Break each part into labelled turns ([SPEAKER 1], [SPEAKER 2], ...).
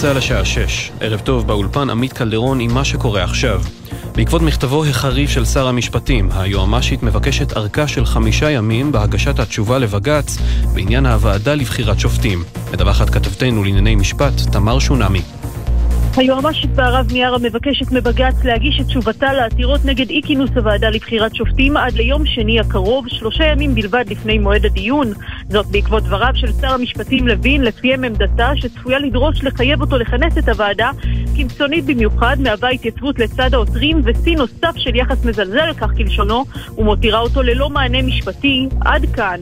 [SPEAKER 1] צה"ל השעה 6. ערב טוב באולפן עמית קלדרון עם מה שקורה עכשיו. בעקבות מכתבו החריף של שר המשפטים, היועמ"שית מבקשת ארכה של חמישה ימים בהגשת התשובה לבג"ץ בעניין הוועדה לבחירת שופטים. מדווחת כתבתנו לענייני משפט, תמר שונמי.
[SPEAKER 2] היועמ"שית בהרב מיארה מבקשת מבג"ץ להגיש את תשובתה לעתירות נגד אי כינוס הוועדה לבחירת שופטים עד ליום שני הקרוב, שלושה ימים בלבד לפני מועד הדיון. זאת בעקבות דבריו של שר המשפטים לוין, לפיהם עמדתה שצפויה לדרוש לחייב אותו לכנס את הוועדה, קיצונית במיוחד, מהווה התייצבות לצד העותרים ושיא נוסף של יחס מזלזל, כך כלשונו, ומותירה אותו ללא מענה משפטי. עד כאן.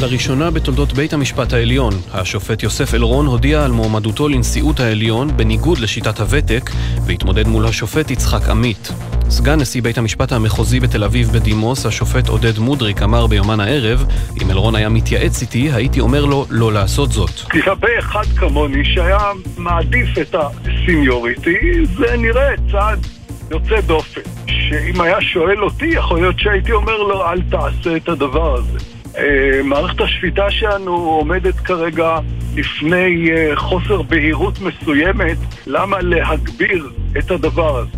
[SPEAKER 1] לראשונה בתולדות בית המשפט העליון, השופט יוסף אלרון הודיע על מועמדותו לנשיאות העליון בניגוד לשיטת הוותק, והתמודד מול השופט יצחק עמית. סגן נשיא בית המשפט המחוזי בתל אביב בדימוס, השופט עודד מודריק, אמר ביומן הערב, אם אלרון היה מתייעץ איתי, הייתי אומר לו לא לעשות זאת.
[SPEAKER 3] לגבי אחד כמוני שהיה מעדיף את הסיניוריטי, זה נראה צעד יוצא דופן. שאם היה שואל אותי, יכול להיות שהייתי אומר לו אל תעשה את הדבר הזה. אה, מערכת השפיטה שלנו עומדת כרגע לפני אה, חוסר בהירות מסוימת, למה להגביר את הדבר הזה?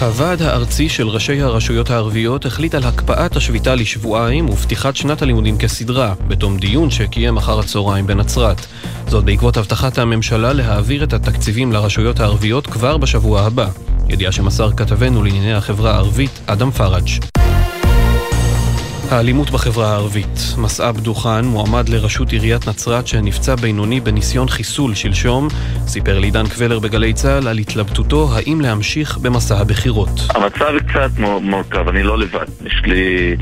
[SPEAKER 1] הוועד הארצי של ראשי הרשויות הערביות החליט על הקפאת השביתה לשבועיים ופתיחת שנת הלימודים כסדרה, בתום דיון שקיים אחר הצהריים בנצרת. זאת בעקבות הבטחת הממשלה להעביר את התקציבים לרשויות הערביות כבר בשבוע הבא. ידיעה שמסר כתבנו לענייני החברה הערבית, אדם פראג'. האלימות בחברה הערבית. מסעב דוכן, מועמד לראשות עיריית נצרת שנפצע בינוני בניסיון חיסול שלשום, סיפר לעידן קבלר בגלי צה"ל על התלבטותו האם להמשיך במסע הבחירות.
[SPEAKER 4] המצב קצת מורכב, אני לא לבד. יש לי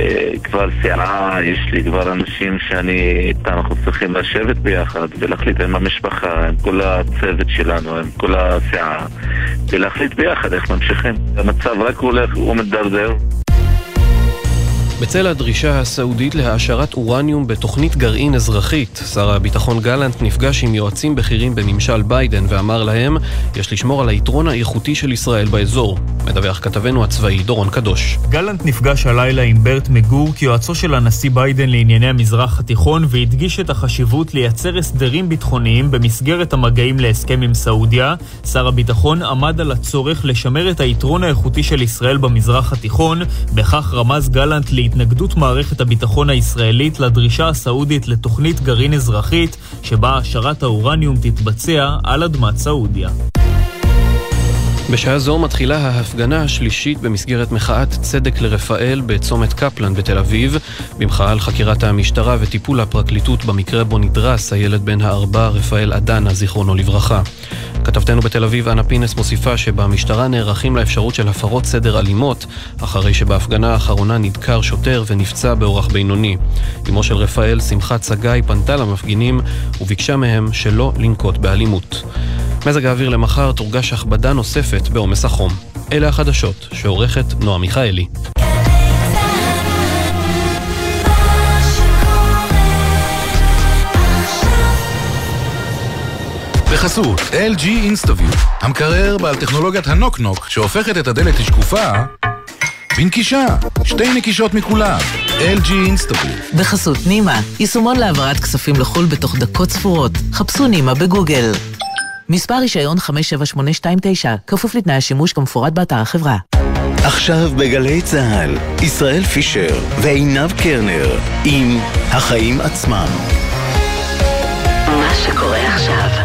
[SPEAKER 4] אה, כבר סיעה, יש לי כבר אנשים שאני איתם אנחנו צריכים לשבת ביחד ולהחליט עם המשפחה, עם כל הצוות שלנו, עם כל הסיעה, ולהחליט ביחד איך ממשיכים. המצב רק הולך ומתדרדר.
[SPEAKER 1] בצל הדרישה הסעודית להעשרת אורניום בתוכנית גרעין אזרחית, שר הביטחון גלנט נפגש עם יועצים בכירים בממשל ביידן ואמר להם, יש לשמור על היתרון האיכותי של ישראל באזור. מדווח כתבנו הצבאי דורון קדוש.
[SPEAKER 5] גלנט נפגש הלילה עם ברט מגור כיועצו של הנשיא ביידן לענייני המזרח התיכון והדגיש את החשיבות לייצר הסדרים ביטחוניים במסגרת המגעים להסכם עם סעודיה. שר הביטחון עמד על הצורך לשמר את היתרון האיכותי של ישראל במזרח התיכון, בכך רמז גלנט התנגדות מערכת הביטחון הישראלית לדרישה הסעודית לתוכנית גרעין אזרחית שבה העשרת האורניום תתבצע על אדמת סעודיה.
[SPEAKER 1] בשעה זו מתחילה ההפגנה השלישית במסגרת מחאת צדק לרפאל בצומת קפלן בתל אביב, במחאה על חקירת המשטרה וטיפול הפרקליטות במקרה בו נדרס הילד בן הארבע רפאל אדנה, זיכרונו לברכה. כתבתנו בתל אביב, אנה פינס, מוסיפה שבמשטרה נערכים לאפשרות של הפרות סדר אלימות, אחרי שבהפגנה האחרונה נדקר שוטר ונפצע באורח בינוני. אמו של רפאל, שמחת סגאי, פנתה למפגינים וביקשה מהם שלא לנקוט באלימות. מזג האוויר למחר תורגש הכבדה נוספת בעומס החום. אלה החדשות שעורכת נועה מיכאלי.
[SPEAKER 6] בחסות LG InstaView, המקרר בעל טכנולוגיית הנוק-נוק שהופכת את הדלת לשקופה בנקישה, שתי נקישות מכולם, LG InstaView.
[SPEAKER 7] בחסות נימה, יישומון להעברת כספים לחו"ל בתוך דקות ספורות. חפשו נימה בגוגל. מספר רישיון 57829, כפוף לתנאי השימוש כמפורט באתר החברה.
[SPEAKER 8] עכשיו בגלי צה"ל, ישראל פישר ועינב קרנר עם החיים עצמם.
[SPEAKER 9] מה שקורה עכשיו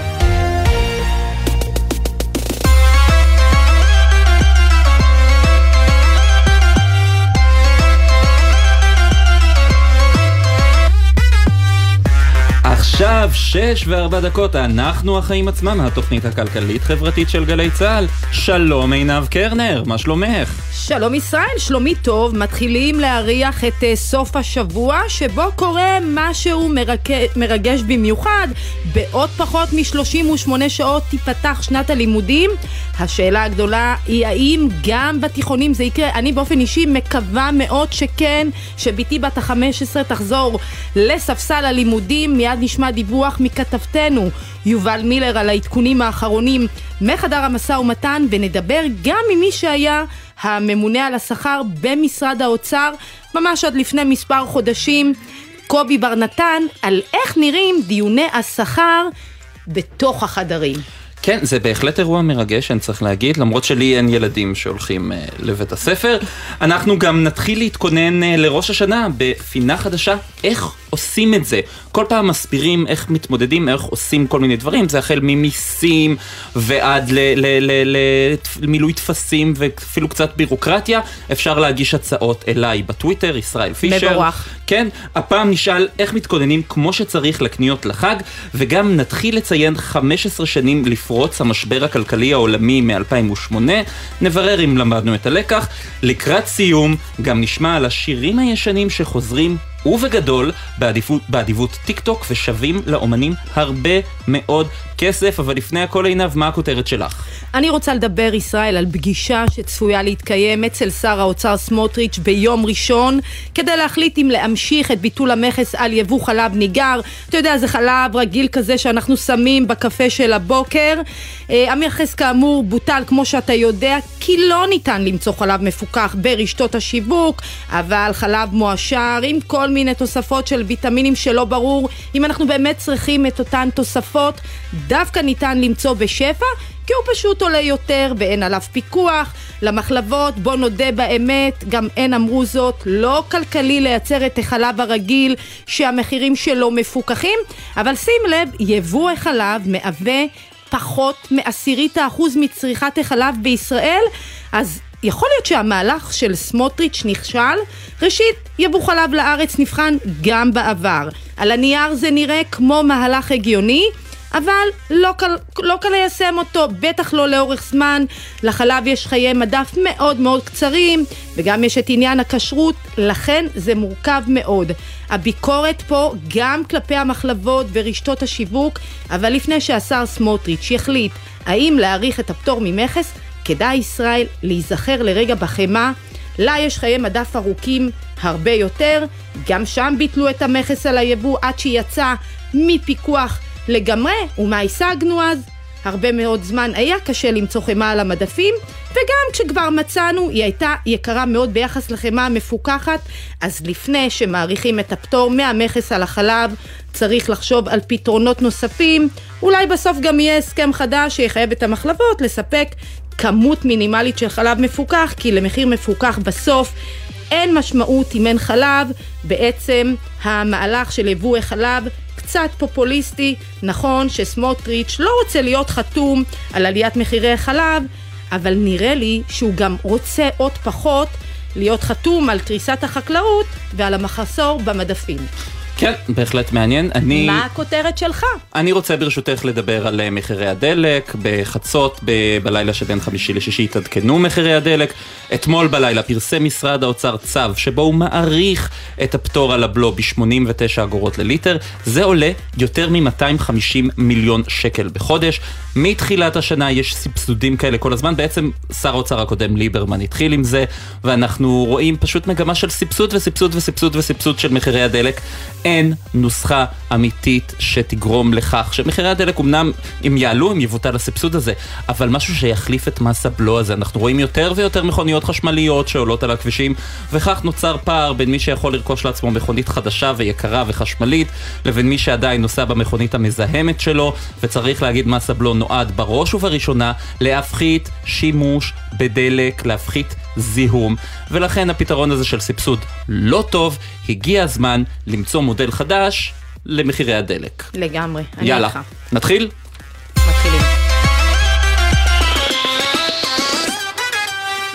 [SPEAKER 10] עכשיו שש וארבע דקות, אנחנו החיים עצמם, התוכנית הכלכלית-חברתית של גלי צה"ל. שלום עינב קרנר, מה שלומך?
[SPEAKER 11] שלום ישראל, שלומי טוב. מתחילים להריח את uh, סוף השבוע, שבו קורה משהו מרק... מרגש במיוחד. בעוד פחות מ-38 שעות תיפתח שנת הלימודים. השאלה הגדולה היא האם גם בתיכונים זה יקרה. אני באופן אישי מקווה מאוד שכן, שבתי בת ה-15 תחזור לספסל הלימודים. מיד נשמע דיווח מכתבתנו יובל מילר על העדכונים האחרונים מחדר המשא ומתן, ונדבר גם עם מי שהיה הממונה על השכר במשרד האוצר ממש עד לפני מספר חודשים. קובי בר נתן על איך נראים דיוני השכר בתוך החדרים.
[SPEAKER 10] כן, זה בהחלט אירוע מרגש, אני צריך להגיד, למרות שלי אין ילדים שהולכים uh, לבית הספר. אנחנו גם נתחיל להתכונן uh, לראש השנה בפינה חדשה, איך עושים את זה. כל פעם מסבירים איך מתמודדים, איך עושים כל מיני דברים, זה החל ממיסים ועד למילוי טפסים ואפילו קצת בירוקרטיה. אפשר להגיש הצעות אליי בטוויטר, ישראל פישר.
[SPEAKER 11] מבורך.
[SPEAKER 10] כן, הפעם נשאל איך מתכוננים כמו שצריך לקניות לחג, וגם נתחיל לציין 15 שנים לפרוץ המשבר הכלכלי העולמי מ-2008. נברר אם למדנו את הלקח. לקראת סיום, גם נשמע על השירים הישנים שחוזרים ובגדול באדיבות, טיק טוק ושווים לאומנים הרבה מאוד כסף, אבל לפני הכל עינב, מה הכותרת שלך?
[SPEAKER 11] אני רוצה לדבר, ישראל, על פגישה שצפויה להתקיים אצל שר האוצר סמוטריץ' ביום ראשון, כדי להחליט אם להמשיך את ביטול המכס על יבוא חלב ניגר. אתה יודע, זה חלב רגיל כזה שאנחנו שמים בקפה של הבוקר. אה, המכס כאמור בוטל, כמו שאתה יודע, כי לא ניתן למצוא חלב מפוקח ברשתות השיווק, אבל חלב מועשר עם כל מיני תוספות של ויטמינים שלא ברור אם אנחנו באמת צריכים את אותן תוספות. דווקא ניתן למצוא בשפע, כי הוא פשוט עולה יותר ואין עליו פיקוח. למחלבות, בוא נודה באמת, גם הן אמרו זאת, לא כלכלי לייצר את החלב הרגיל שהמחירים שלו מפוקחים, אבל שים לב, יבוא החלב מהווה פחות מעשירית האחוז מצריכת החלב בישראל, אז יכול להיות שהמהלך של סמוטריץ' נכשל? ראשית, יבוא חלב לארץ נבחן גם בעבר. על הנייר זה נראה כמו מהלך הגיוני, אבל לא קל, לא קל ליישם אותו, בטח לא לאורך זמן. לחלב יש חיי מדף מאוד מאוד קצרים, וגם יש את עניין הכשרות, לכן זה מורכב מאוד. הביקורת פה גם כלפי המחלבות ורשתות השיווק, אבל לפני שהשר סמוטריץ' יחליט האם להאריך את הפטור ממכס, כדאי ישראל להיזכר לרגע בחמאה. לה יש חיי מדף ארוכים הרבה יותר, גם שם ביטלו את המכס על היבוא עד שיצא מפיקוח לגמרי, ומה השגנו אז? הרבה מאוד זמן היה קשה למצוא חמאה על המדפים, וגם כשכבר מצאנו, היא הייתה יקרה מאוד ביחס לחמאה המפוקחת, אז לפני שמאריכים את הפטור מהמכס על החלב, צריך לחשוב על פתרונות נוספים. אולי בסוף גם יהיה הסכם חדש שיחייב את המחלבות לספק כמות מינימלית של חלב מפוקח, כי למחיר מפוקח בסוף אין משמעות אם אין חלב. בעצם המהלך של יבוא חלב קצת פופוליסטי. נכון שסמוטריץ' לא רוצה להיות חתום על עליית מחירי החלב, אבל נראה לי שהוא גם רוצה עוד פחות להיות חתום על קריסת החקלאות ועל המחסור במדפים.
[SPEAKER 10] כן, בהחלט מעניין. אני...
[SPEAKER 11] מה הכותרת שלך?
[SPEAKER 10] אני רוצה ברשותך לדבר על אה, מחירי הדלק. בחצות, ב- בלילה שבין חמישי לשישי התעדכנו מחירי הדלק. אתמול בלילה פרסם משרד האוצר צו שבו הוא מעריך את הפטור על הבלו ב-89 אגורות לליטר. זה עולה יותר מ-250 מיליון שקל בחודש. מתחילת השנה יש סבסודים כאלה כל הזמן. בעצם שר האוצר הקודם ליברמן התחיל עם זה, ואנחנו רואים פשוט מגמה של סבסוד וסבסוד וסבסוד וסבסוד של מחירי הדלק. אין נוסחה אמיתית שתגרום לכך שמחירי הדלק אמנם אם יעלו אם יבוטל הסבסוד הזה, אבל משהו שיחליף את מס הבלו הזה. אנחנו רואים יותר ויותר מכוניות חשמליות שעולות על הכבישים, וכך נוצר פער בין מי שיכול לרכוש לעצמו מכונית חדשה ויקרה וחשמלית, לבין מי שעדיין נוסע במכונית המזהמת שלו, וצריך להגיד מס הבלו נועד בראש ובראשונה להפחית שימוש בדלק, להפחית זיהום, ולכן הפתרון הזה של סבסוד לא טוב, הגיע הזמן למצוא מודל חדש למחירי הדלק.
[SPEAKER 11] לגמרי, אני
[SPEAKER 10] יאללה,
[SPEAKER 11] איתך.
[SPEAKER 10] נתחיל?
[SPEAKER 11] מתחילים.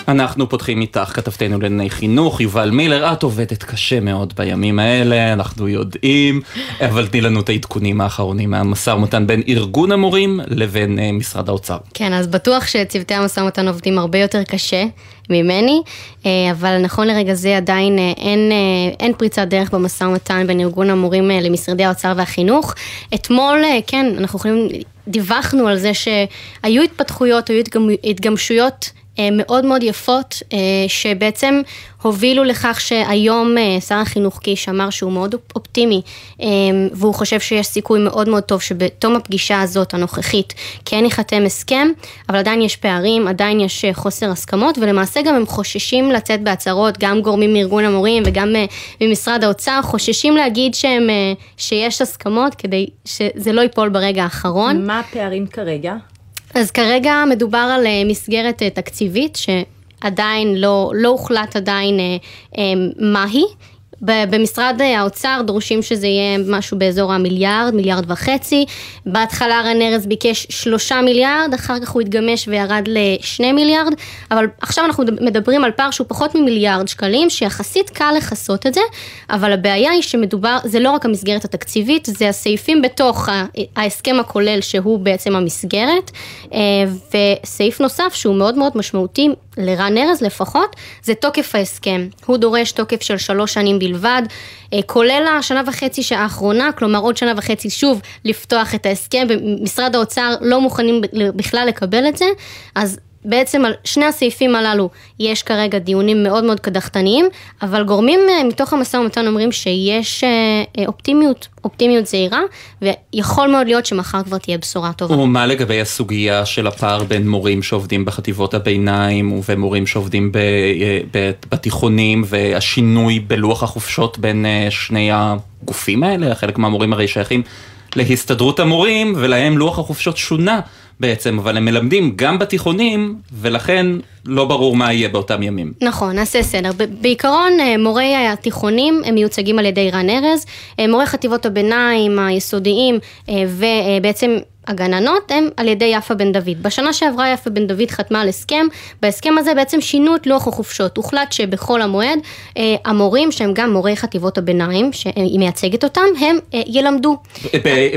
[SPEAKER 10] אנחנו פותחים איתך, כתבתנו לענייני חינוך, יובל מילר, את עובדת קשה מאוד בימים האלה, אנחנו יודעים, אבל תני לנו את העדכונים האחרונים מהמשא ומתן בין ארגון המורים לבין אה, משרד האוצר.
[SPEAKER 9] כן, אז בטוח שצוותי המשא ומתן עובדים הרבה יותר קשה ממני, אה, אבל נכון לרגע זה עדיין אה, אין, אין פריצת דרך במשא ומתן בין ארגון המורים למשרדי האוצר והחינוך. אתמול, כן, אנחנו יכולים, דיווחנו על זה שהיו התפתחויות, היו התגמ- התגמשויות מאוד מאוד יפות, אה, שבעצם הובילו לכך שהיום אה, שר החינוך קיש אמר שהוא מאוד אופטימי, והוא חושב שיש סיכוי מאוד מאוד טוב שבתום הפגישה הזאת, הנוכחית, כן ייחתם הסכם, אבל עדיין יש פערים, עדיין יש חוסר הסכמות, ולמעשה גם הם חוששים לצאת בהצהרות, גם גורמים מארגון המורים וגם ממשרד האוצר, חוששים להגיד שהם, שיש הסכמות כדי שזה לא ייפול ברגע האחרון.
[SPEAKER 11] מה הפערים כרגע?
[SPEAKER 9] אז כרגע מדובר על אה, מסגרת אה, תקציבית שעדיין לא, לא הוחלט עדיין אה, מהי. במשרד האוצר דרושים שזה יהיה משהו באזור המיליארד, מיליארד וחצי. בהתחלה רן ארז ביקש שלושה מיליארד, אחר כך הוא התגמש וירד לשני מיליארד, אבל עכשיו אנחנו מדברים על פער שהוא פחות ממיליארד שקלים, שיחסית קל לכסות את זה, אבל הבעיה היא שמדובר, זה לא רק המסגרת התקציבית, זה הסעיפים בתוך ההסכם הכולל שהוא בעצם המסגרת, אה, וסעיף נוסף שהוא מאוד מאוד משמעותי, לרן ארז לפחות, זה תוקף ההסכם. הוא דורש תוקף של שלוש שנים בלבד, אה, כולל השנה וחצי שהאחרונה, כלומר עוד שנה וחצי שוב לפתוח את ההסכם, ומשרד האוצר לא מוכנים בכלל לקבל את זה, אז בעצם על שני הסעיפים הללו יש כרגע דיונים מאוד מאוד קדחתניים, אבל גורמים אה, מתוך המשא ומתן אומרים שיש אה, אה, אופטימיות, אופטימיות זהירה, ויכול מאוד להיות שמחר כבר תהיה בשורה טובה.
[SPEAKER 10] ומה לגבי הסוגיה של הפער בין מורים שעובדים בחטיבות הביניים ומורים שעובדים ב, ב, בתיכונים, והשינוי בלוח החופשות בין שני הגופים האלה? חלק מהמורים הרי שייכים להסתדרות המורים, ולהם לוח החופשות שונה. בעצם, אבל הם מלמדים גם בתיכונים, ולכן לא ברור מה יהיה באותם ימים.
[SPEAKER 9] נכון, נעשה סדר. בעיקרון, אה, מורי התיכונים הם מיוצגים על ידי רן ארז, אה, מורי חטיבות הביניים, היסודיים, אה, ובעצם הגננות הם על ידי יפה בן דוד. בשנה שעברה יפה בן דוד חתמה על הסכם, בהסכם הזה בעצם שינו את לוח החופשות. הוחלט שבחול המועד אה, המורים, שהם גם מורי חטיבות הביניים, שהיא מייצגת אותם, הם אה, ילמדו.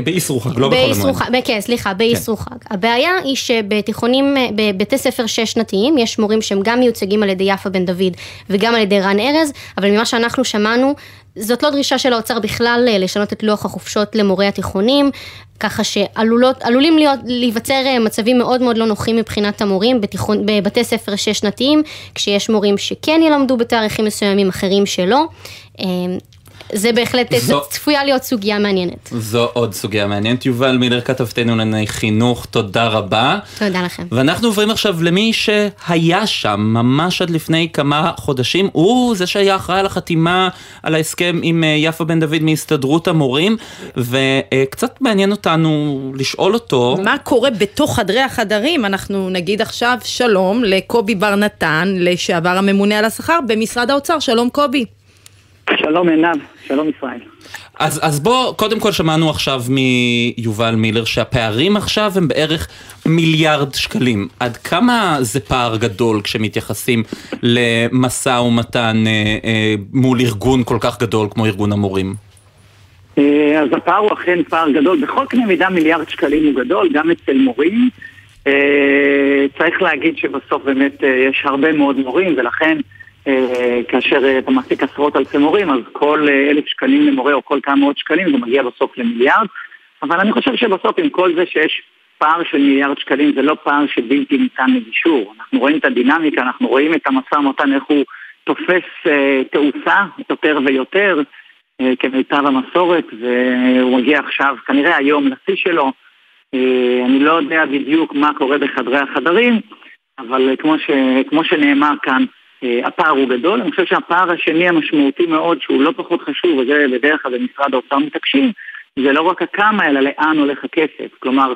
[SPEAKER 10] באיסרו חג, לא בחול המועד.
[SPEAKER 9] כן, סליחה, באיסרו כן. חג. הבעיה היא שבתיכונים, אה, בבתי ספר שש שנתיים, יש מורים שהם גם מיוצגים על ידי יפה בן דוד וגם על ידי רן ארז, אבל ממה שאנחנו שמענו, זאת לא דרישה של האוצר בכלל אה, לשנות את לוח החופשות למורי התיכונים, ככה שעלולים להיות, להיווצר אה, מצבים מאוד מאוד לא נוחים מבחינת המורים בתיכון, בבתי ספר שש שנתיים, כשיש מורים שכן ילמדו בתאריכים מסוימים, אחרים שלא. זה בהחלט זו, צפויה להיות סוגיה מעניינת.
[SPEAKER 10] זו עוד סוגיה מעניינת. יובל מילר כתבתנו לענייני חינוך, תודה רבה.
[SPEAKER 9] תודה לכם.
[SPEAKER 10] ואנחנו עוברים עכשיו למי שהיה שם ממש עד לפני כמה חודשים. הוא זה שהיה אחראי על החתימה על ההסכם עם אה, יפה בן דוד מהסתדרות המורים, וקצת מעניין אותנו לשאול אותו.
[SPEAKER 11] מה קורה בתוך חדרי החדרים? אנחנו נגיד עכשיו שלום לקובי בר נתן, לשעבר הממונה על השכר במשרד האוצר. שלום קובי.
[SPEAKER 12] שלום עינב, שלום ישראל.
[SPEAKER 10] אז, אז בוא, קודם כל שמענו עכשיו מיובל מילר שהפערים עכשיו הם בערך מיליארד שקלים. עד כמה זה פער גדול כשמתייחסים למשא ומתן אה, אה, מול ארגון כל כך גדול כמו ארגון המורים?
[SPEAKER 12] אה, אז הפער הוא אכן פער גדול. בכל קנה מידה מיליארד שקלים הוא גדול, גם אצל מורים. אה, צריך להגיד שבסוף באמת אה, יש הרבה מאוד מורים ולכן כאשר אה, אתה מעסיק עשרות אלפי מורים, אז כל אה, אלף שקלים למורה או כל כמה מאות שקלים זה מגיע בסוף למיליארד. אבל אני חושב שבסוף עם כל זה שיש פער של מיליארד שקלים זה לא פער שבלתי ניתן לגישור. אנחנו רואים את הדינמיקה, אנחנו רואים את המשא ומתן, איך הוא תופס אה, תאוצה יותר ויותר אה, כמיטב המסורת, והוא מגיע עכשיו, כנראה היום, לשיא שלו. אה, אני לא יודע בדיוק מה קורה בחדרי החדרים, אבל אה, כמו, ש, כמו שנאמר כאן, אה, הפער הוא גדול. אני חושב שהפער השני המשמעותי מאוד, שהוא לא פחות חשוב, וזה בדרך כלל במשרד האוצר מתעקשים, זה לא רק הכמה, אלא לאן הולך הכסף. כלומר,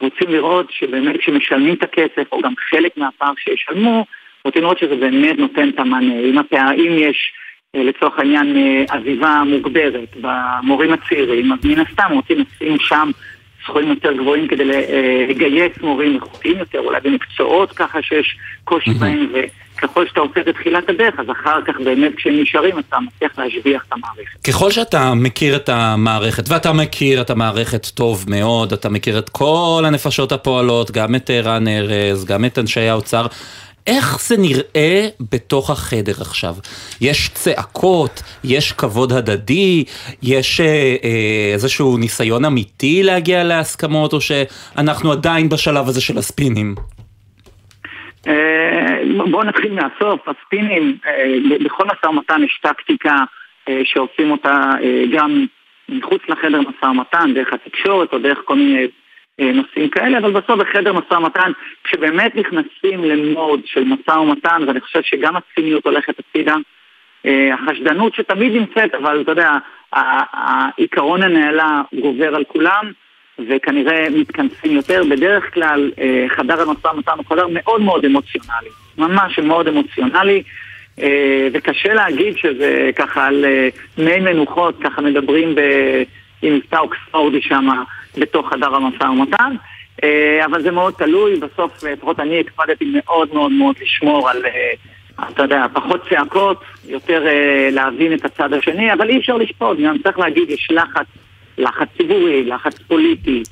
[SPEAKER 12] רוצים לראות שבאמת כשמשלמים את הכסף, או גם חלק מהפער שישלמו, רוצים לראות שזה באמת נותן את המענה. אם, הפער, אם יש אה, לצורך העניין אה, עזיבה מוגברת במורים הצעירים, אז מן הסתם רוצים לשים שם סכומים יותר גבוהים כדי לגייס מורים איכותיים יותר, אולי במקצועות ככה שיש קושי בהם. ככל שאתה עושה את תחילת הדרך, אז אחר כך באמת כשהם נשארים אתה מצליח להשביח את המערכת.
[SPEAKER 10] ככל שאתה מכיר את המערכת, ואתה מכיר את המערכת טוב מאוד, אתה מכיר את כל הנפשות הפועלות, גם את רן ארז, גם את אנשי האוצר, איך זה נראה בתוך החדר עכשיו? יש צעקות, יש כבוד הדדי, יש אה, אה, איזשהו ניסיון אמיתי להגיע להסכמות, או שאנחנו עדיין בשלב הזה של הספינים?
[SPEAKER 12] אה, בואו נתחיל מהסוף, הספינים, אה, בכל משא ומתן יש טקטיקה אה, שעושים אותה גם מחוץ לחדר משא ומתן, דרך התקשורת או דרך כל מיני נושאים כאלה, אבל בסוף בחדר משא ומתן, כשבאמת נכנסים למוד של משא ומתן, ואני חושב שגם הציניות הולכת הצידה, החשדנות שתמיד נמצאת, אבל אתה יודע, העיקרון הנעלה גובר על כולם, וכנראה מתכנסים יותר. בדרך כלל אה, חדר המשא ומתן הוא חדר מאוד מאוד אמוציונלי, ממש מאוד אמוציונלי, אה, וקשה להגיד שזה ככה על אה, מי מנוחות, ככה מדברים ב... עם מבטא אוקספורדי שם בתוך חדר המשא ומתן. אבל זה מאוד תלוי, בסוף לפחות אני הקפדתי מאוד מאוד מאוד לשמור על, אתה יודע, פחות צעקות, יותר להבין את הצד השני, אבל אי אפשר לשפוט, גם צריך להגיד, יש לחץ לחץ ציבורי, לחץ פוליטי,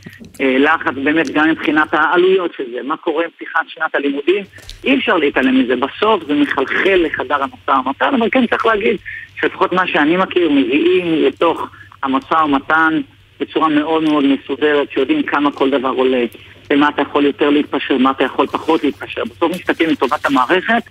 [SPEAKER 12] אה, לחץ באמת גם מבחינת העלויות של זה, מה קורה עם פתיחת שנת הלימודים, אי אפשר להתעלם מזה. בסוף זה מחלחל לחדר המשא ומתן, אבל כן צריך להגיד שלפחות מה שאני מכיר, מגיעים לתוך המשא ומתן בצורה מאוד מאוד מסודרת, שיודעים כמה כל דבר עולה, ומה אתה יכול יותר להתפשר, מה אתה יכול פחות להתפשר. בסוף מסתכלים לטובת המערכת,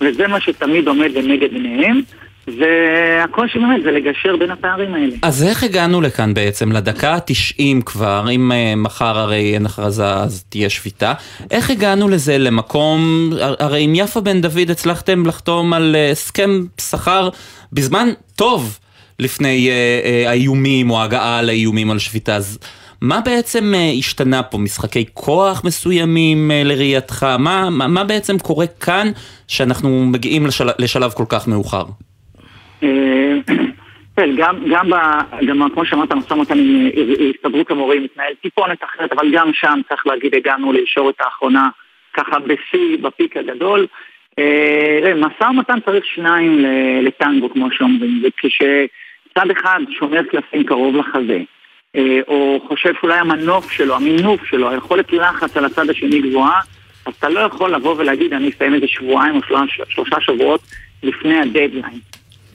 [SPEAKER 12] וזה מה שתמיד עומד לנגד עיניהם. והקושי באמת זה לגשר בין הפערים האלה.
[SPEAKER 10] אז איך הגענו לכאן בעצם, לדקה ה-90 כבר, אם uh, מחר הרי אין הכרזה אז תהיה שביתה, איך הגענו לזה למקום, הרי עם יפה בן דוד הצלחתם לחתום על uh, הסכם שכר בזמן טוב לפני uh, האיומים או ההגעה לאיומים על שביתה, אז מה בעצם השתנה פה? משחקי כוח מסוימים לראייתך? מה, מה, מה בעצם קורה כאן שאנחנו מגיעים לשל, לשלב כל כך מאוחר?
[SPEAKER 12] אה, כן, גם, גם, ב, גם כמו שאמרת, המשא ומתן עם הסתדרות המורים מתנהל טיפונת אחרת, אבל גם שם צריך להגיד, הגענו לישורת האחרונה, ככה בשיא, בפיק הגדול. אה, משא ומתן צריך שניים לטנגו, כמו שאומרים, וכשצד אחד שומר קלפים קרוב לחזה, אה, או חושב שאולי המנוף שלו, המינוף שלו, היכולת לחץ על הצד השני גבוהה, אז אתה לא יכול לבוא ולהגיד, אני אסיים איזה שבועיים או שלושה, שלושה שבועות לפני הדדליין.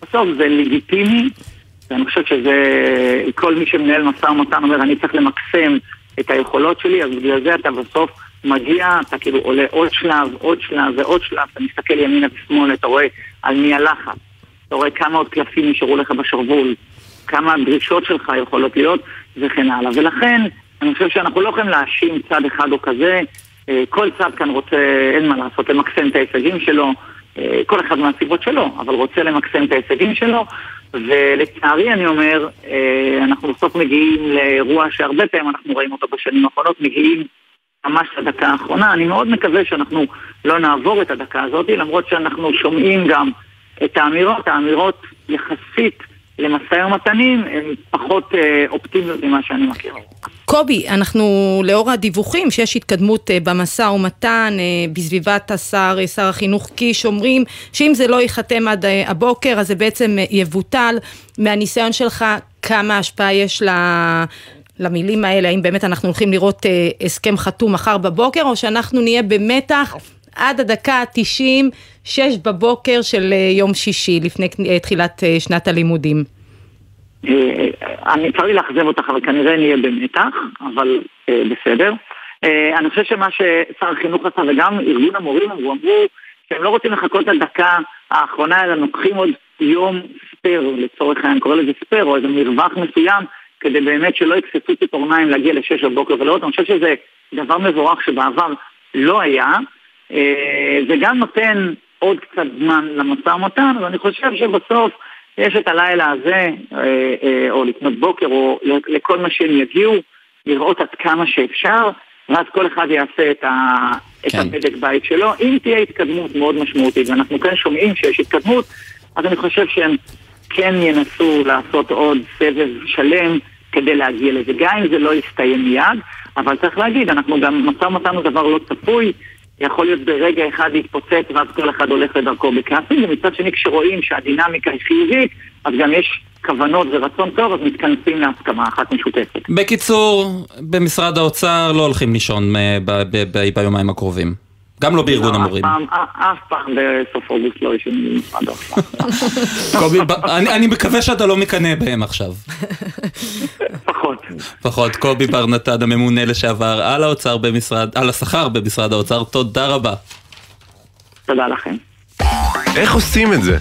[SPEAKER 12] בסוף זה לגיטימי, ואני חושב שזה, כל מי שמנהל משא ומתן אומר, אני צריך למקסם את היכולות שלי, אז בגלל זה אתה בסוף מגיע, אתה כאילו עולה עוד שלב, עוד שלב ועוד שלב, אתה מסתכל ימינה ושמאלה, אתה רואה על מי הלחץ, אתה רואה כמה עוד קלפים נשארו לך בשרוול, כמה הדרישות שלך יכולות להיות, וכן הלאה. ולכן, אני חושב שאנחנו לא יכולים להאשים צד אחד או כזה, אה, כל צד כאן רוצה, אין מה לעשות, למקסם את ההישגים שלו. אה, כל אחד מהסיבות שלו, אבל רוצה למקסם את ההישגים שלו, ולצערי אני אומר, אה, אנחנו בסוף מגיעים לאירוע שהרבה פעמים אנחנו רואים אותו בשנים האחרונות, מגיעים ממש לדקה האחרונה. אני מאוד מקווה שאנחנו לא נעבור את הדקה הזאת, למרות שאנחנו שומעים גם את האמירות, האמירות יחסית למשא ומתנים הן פחות אה, אופטימיות ממה שאני מכיר.
[SPEAKER 11] קובי, אנחנו לאור הדיווחים שיש התקדמות אה, במשא ומתן אה, בסביבת השר, אה, שר החינוך קיש, אומרים שאם זה לא ייחתם עד הבוקר אז זה בעצם יבוטל. מהניסיון שלך, כמה השפעה יש ל... למילים האלה, האם באמת אנחנו הולכים לראות הסכם חתום מחר בבוקר, או שאנחנו נהיה במתח עד הדקה ה-90, 6 בבוקר של יום שישי, לפני תחילת שנת הלימודים.
[SPEAKER 12] אה, אני צר לי לאכזב אותך, אבל כנראה נהיה במתח, אבל אה, בסדר. אה, אני חושב שמה ששר החינוך עשה, וגם ארגון המורים אמרו, אמרו שהם לא רוצים לחכות לדקה האחרונה, אלא לוקחים עוד יום spare, לצורך העניין, קורא לזה spare, או איזה מרווח מסוים, כדי באמת שלא יכססו ציפורניים להגיע לשש בבוקר ולראות. אני חושב שזה דבר מבורך שבעבר לא היה, זה גם נותן עוד קצת זמן למשא ומתן, ואני חושב שבסוף יש את הלילה הזה, אה, אה, או לפנות בוקר, או לכל מה שהם יגיעו, לראות עד כמה שאפשר, ואז כל אחד יעשה את, ה, כן. את הבדק בית שלו. אם תהיה התקדמות מאוד משמעותית, ואנחנו כן שומעים שיש התקדמות, אז אני חושב שהם כן ינסו לעשות עוד סבב שלם כדי להגיע לזה. גם אם זה לא יסתיים מיד, אבל צריך להגיד, אנחנו גם, משא ומתן הוא דבר לא צפוי. יכול להיות ברגע אחד להתפוצץ ואז כל אחד הולך לדרכו בכעסים, ומצד שני כשרואים שהדינמיקה היא חיובית, אז גם יש כוונות ורצון טוב, אז מתכנסים להסכמה אחת משותפת.
[SPEAKER 10] בקיצור, במשרד האוצר לא הולכים לישון אה, ביומיים הקרובים. גם לא בארגון לא, המורים.
[SPEAKER 12] אף פעם בסוף אוגוסט לא ישנים במשרד האוצר.
[SPEAKER 10] אני מקווה שאתה לא מקנא בהם עכשיו.
[SPEAKER 12] פחות.
[SPEAKER 10] פחות. קובי בר נתן, הממונה לשעבר על האוצר במשרד, על השכר במשרד האוצר, תודה רבה.
[SPEAKER 12] תודה לכם.
[SPEAKER 13] איך עושים את זה?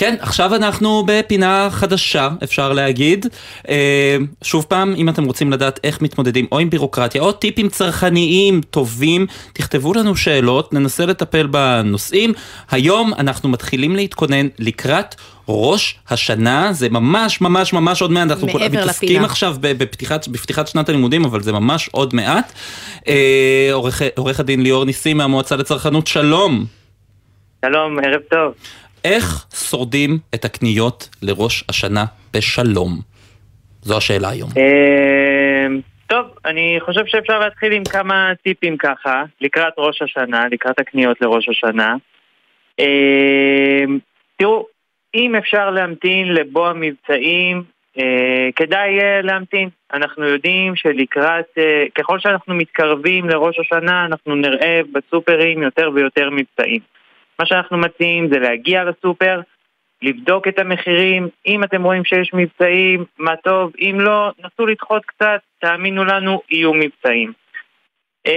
[SPEAKER 10] כן, עכשיו אנחנו בפינה חדשה, אפשר להגיד. אה, שוב פעם, אם אתם רוצים לדעת איך מתמודדים או עם בירוקרטיה או טיפים צרכניים טובים, תכתבו לנו שאלות, ננסה לטפל בנושאים. היום אנחנו מתחילים להתכונן לקראת ראש השנה, זה ממש ממש ממש עוד מעט, אנחנו מתעסקים לפינה. עכשיו בפתיחת, בפתיחת שנת הלימודים, אבל זה ממש עוד מעט. אה, עורך, עורך הדין ליאור ניסים מהמועצה לצרכנות, שלום.
[SPEAKER 14] שלום, ערב טוב.
[SPEAKER 10] איך שורדים את הקניות לראש השנה בשלום? זו השאלה היום.
[SPEAKER 14] אמ, טוב, אני חושב שאפשר להתחיל עם כמה טיפים ככה, לקראת ראש השנה, לקראת הקניות לראש השנה. אמ, תראו, אם אפשר להמתין לבוא המבצעים, אה, כדאי אה, להמתין. אנחנו יודעים שלקראת, אה, ככל שאנחנו מתקרבים לראש השנה, אנחנו נראה בסופרים יותר ויותר מבצעים. מה שאנחנו מציעים זה להגיע לסופר, לבדוק את המחירים, אם אתם רואים שיש מבצעים, מה טוב, אם לא, נסו לדחות קצת, תאמינו לנו, יהיו מבצעים.
[SPEAKER 10] אמ,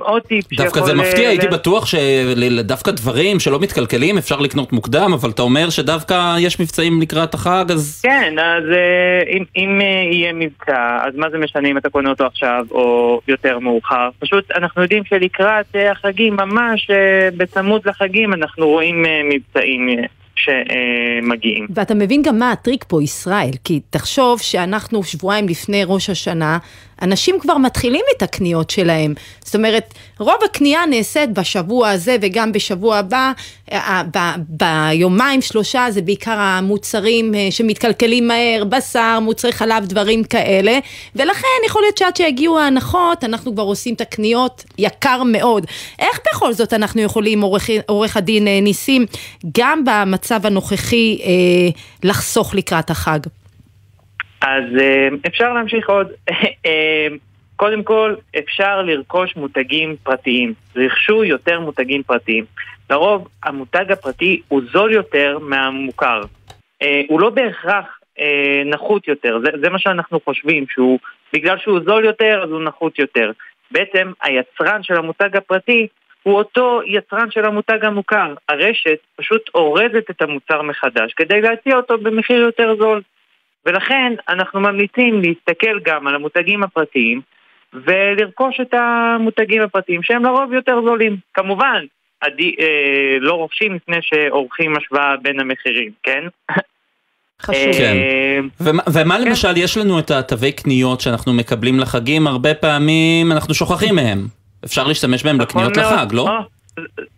[SPEAKER 10] עוד טיפ שיכול... דווקא זה מפתיע, הייתי בטוח שדווקא דברים שלא מתקלקלים אפשר לקנות מוקדם, אבל אתה אומר שדווקא יש מבצעים לקראת החג, אז...
[SPEAKER 14] כן, אז אה, אם, אה, יהיה מבצע, אז מה זה משנה אם אתה קונה אותו עכשיו או יותר מאוחר? פשוט אנחנו יודעים שלקראת אה, החגים, ממש בצמוד לחגים, אנחנו רואים מבצעים. שמגיעים.
[SPEAKER 11] ואתה מבין גם מה הטריק פה, ישראל, כי תחשוב שאנחנו שבועיים לפני ראש השנה, אנשים כבר מתחילים את הקניות שלהם. זאת אומרת, רוב הקנייה נעשית בשבוע הזה וגם בשבוע הבא, אה, ב- ביומיים שלושה זה בעיקר המוצרים אה, שמתקלקלים מהר, בשר, מוצרי חלב, דברים כאלה, ולכן יכול להיות שעד שיגיעו ההנחות, אנחנו כבר עושים את הקניות יקר מאוד. איך בכל זאת אנחנו יכולים, עורך, עורך הדין אה, ניסים, גם במצב הנוכחי לחסוך לקראת החג?
[SPEAKER 14] אז אה, אפשר להמשיך עוד. אה, קודם כל, אפשר לרכוש מותגים פרטיים. רכשו יותר מותגים פרטיים. לרוב, המותג הפרטי הוא זול יותר מהמוכר. אה, הוא לא בהכרח נחות יותר, זה, זה מה שאנחנו חושבים, שהוא, בגלל שהוא זול יותר, אז הוא נחות יותר. בעצם, היצרן של המותג הפרטי הוא אותו יצרן של המותג המוכר. הרשת פשוט אורזת את המוצר מחדש כדי להציע אותו במחיר יותר זול. ולכן אנחנו ממליצים להסתכל גם על המותגים הפרטיים ולרכוש את המותגים הפרטיים שהם לרוב יותר זולים. כמובן, עדי, אה, לא רוכשים לפני שעורכים השוואה בין המחירים, כן?
[SPEAKER 11] חשוב.
[SPEAKER 10] כן. ומה, ומה כן. למשל, יש לנו את התווי קניות שאנחנו מקבלים לחגים, הרבה פעמים אנחנו שוכחים מהם. אפשר להשתמש בהם נכון לקניות לחג, לא?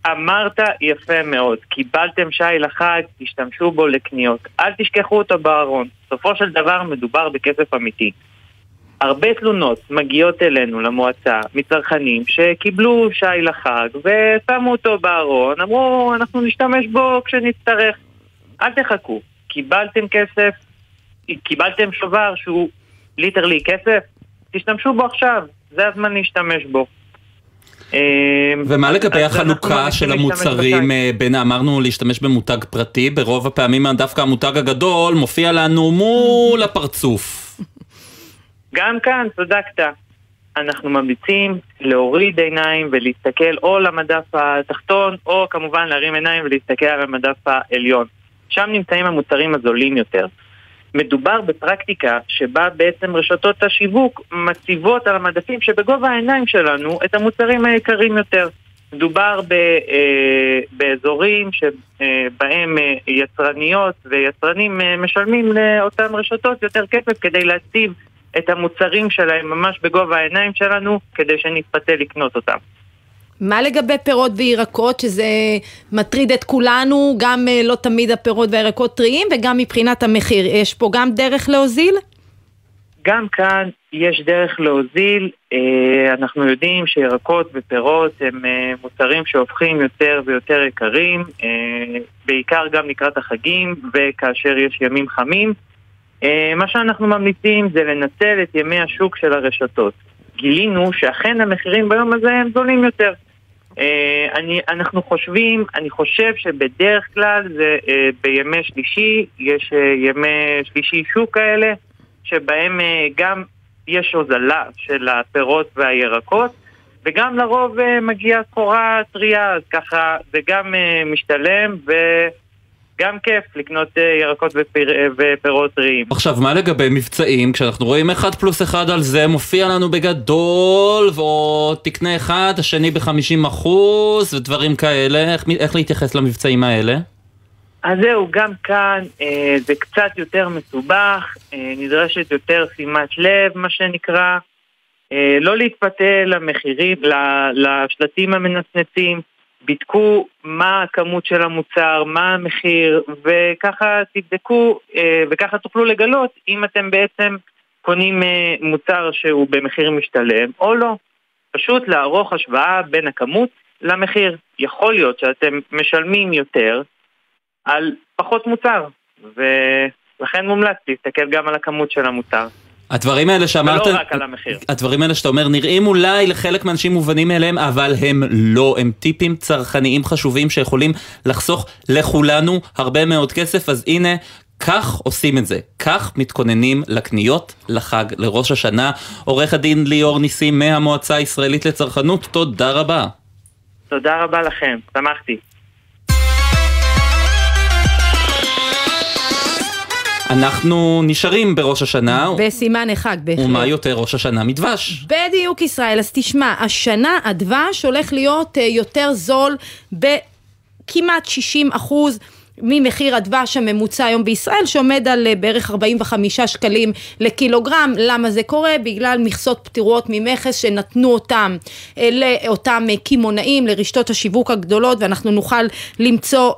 [SPEAKER 14] אמרת יפה מאוד, קיבלתם שי לחג, תשתמשו בו לקניות. אל תשכחו אותו בארון. בסופו של דבר מדובר בכסף אמיתי. הרבה תלונות מגיעות אלינו, למועצה, מצרכנים שקיבלו שי לחג ושמו אותו בארון, אמרו, אנחנו נשתמש בו כשנצטרך. אל תחכו, קיבלתם כסף, קיבלתם שובר שהוא ליטרלי כסף, תשתמשו בו עכשיו, זה הזמן להשתמש בו.
[SPEAKER 10] אמ, ומה לגבי החלוקה של המוצרים אה, בין, אמרנו להשתמש במותג פרטי, ברוב הפעמים דווקא המותג הגדול מופיע לנו מול הפרצוף.
[SPEAKER 14] גם כאן צדקת. אנחנו ממליצים להוריד עיניים ולהסתכל או למדף התחתון, או כמובן להרים עיניים ולהסתכל על המדף העליון. שם נמצאים המוצרים הזולים יותר. מדובר בפרקטיקה שבה בעצם רשתות השיווק מציבות על המדפים שבגובה העיניים שלנו את המוצרים היקרים יותר. מדובר ב, אה, באזורים שבהם אה, יצרניות ויצרנים אה, משלמים לאותן רשתות יותר כסף כדי להציב את המוצרים שלהם ממש בגובה העיניים שלנו כדי שנתפתה לקנות אותם.
[SPEAKER 11] מה לגבי פירות וירקות, שזה מטריד את כולנו, גם אה, לא תמיד הפירות והירקות טריים, וגם מבחינת המחיר, יש פה גם דרך להוזיל?
[SPEAKER 14] גם כאן יש דרך להוזיל, אה, אנחנו יודעים שירקות ופירות הם אה, מוצרים שהופכים יותר ויותר יקרים, בעיקר גם לקראת החגים וכאשר יש ימים חמים. מה שאנחנו ממליצים זה לנצל את ימי השוק של הרשתות. גילינו שאכן המחירים ביום הזה הם זולים יותר. אה, אני, אנחנו חושבים, אני חושב שבדרך כלל זה אה, בימי שלישי, יש אה, ימי שלישי שוק כאלה, שבהם גם יש הוזלה של הפירות והירקות, וגם לרוב אה, מגיעה סחורה טריה, אז ככה זה גם אה, משתלם וגם כיף לקנות אה, ירקות ופיר, ופירות טריים.
[SPEAKER 10] עכשיו, מה לגבי מבצעים? כשאנחנו רואים אחד פלוס אחד על זה, מופיע לנו בגדול, או תקנה אחד, השני ב-50 אחוז, ודברים כאלה. איך, איך להתייחס למבצעים האלה?
[SPEAKER 14] אז זהו, גם כאן אה, זה קצת יותר מסובך, אה, נדרשת יותר שימת לב, מה שנקרא. אה, לא להתפתה למחירים, לשלטים המנצנצים, בדקו מה הכמות של המוצר, מה המחיר, וככה תבדקו, אה, וככה תוכלו לגלות אם אתם בעצם קונים אה, מוצר שהוא במחיר משתלם או לא. פשוט לערוך השוואה בין הכמות למחיר. יכול להיות שאתם משלמים יותר על פחות מוצר, ולכן מומלץ להסתכל גם על הכמות של המוצר.
[SPEAKER 10] הדברים האלה שאמרת,
[SPEAKER 14] ולא רק על המחיר.
[SPEAKER 10] הדברים האלה שאתה אומר נראים אולי לחלק מהאנשים מובנים מאליהם, אבל הם לא, הם טיפים צרכניים חשובים שיכולים לחסוך לכולנו הרבה מאוד כסף, אז הנה, כך עושים את זה, כך מתכוננים לקניות, לחג, לראש השנה. עורך הדין ליאור ניסים מהמועצה הישראלית לצרכנות, תודה רבה.
[SPEAKER 14] תודה רבה לכם, שמחתי.
[SPEAKER 10] אנחנו נשארים בראש השנה.
[SPEAKER 11] בסימן החג, בהחלט.
[SPEAKER 10] ומה יותר ראש השנה מדבש?
[SPEAKER 11] בדיוק ישראל, אז תשמע, השנה הדבש הולך להיות אה, יותר זול בכמעט 60 אחוז. ממחיר הדבש הממוצע היום בישראל שעומד על אה, בערך 45 שקלים לקילוגרם. למה זה קורה? בגלל מכסות פטירות ממכס שנתנו אותם אה, לאותם קמעונאים, לרשתות השיווק הגדולות ואנחנו נוכל למצוא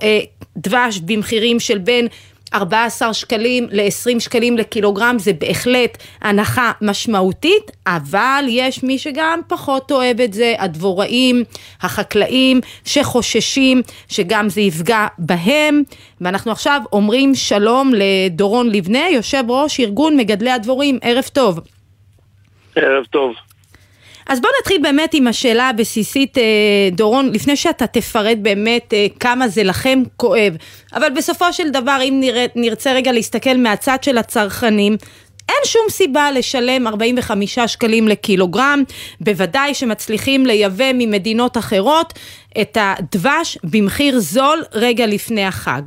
[SPEAKER 11] דבש במחירים של בין 14 שקלים ל-20 שקלים לקילוגרם זה בהחלט הנחה משמעותית, אבל יש מי שגם פחות אוהב את זה, הדבוראים, החקלאים, שחוששים שגם זה יפגע בהם. ואנחנו עכשיו אומרים שלום לדורון לבנה, יושב ראש ארגון מגדלי הדבורים, ערב טוב.
[SPEAKER 15] ערב טוב.
[SPEAKER 11] אז בוא נתחיל באמת עם השאלה הבסיסית, אה, דורון, לפני שאתה תפרט באמת אה, כמה זה לכם כואב. אבל בסופו של דבר, אם נרצה רגע להסתכל מהצד של הצרכנים, אין שום סיבה לשלם 45 שקלים לקילוגרם, בוודאי שמצליחים לייבא ממדינות אחרות את הדבש במחיר זול רגע לפני החג.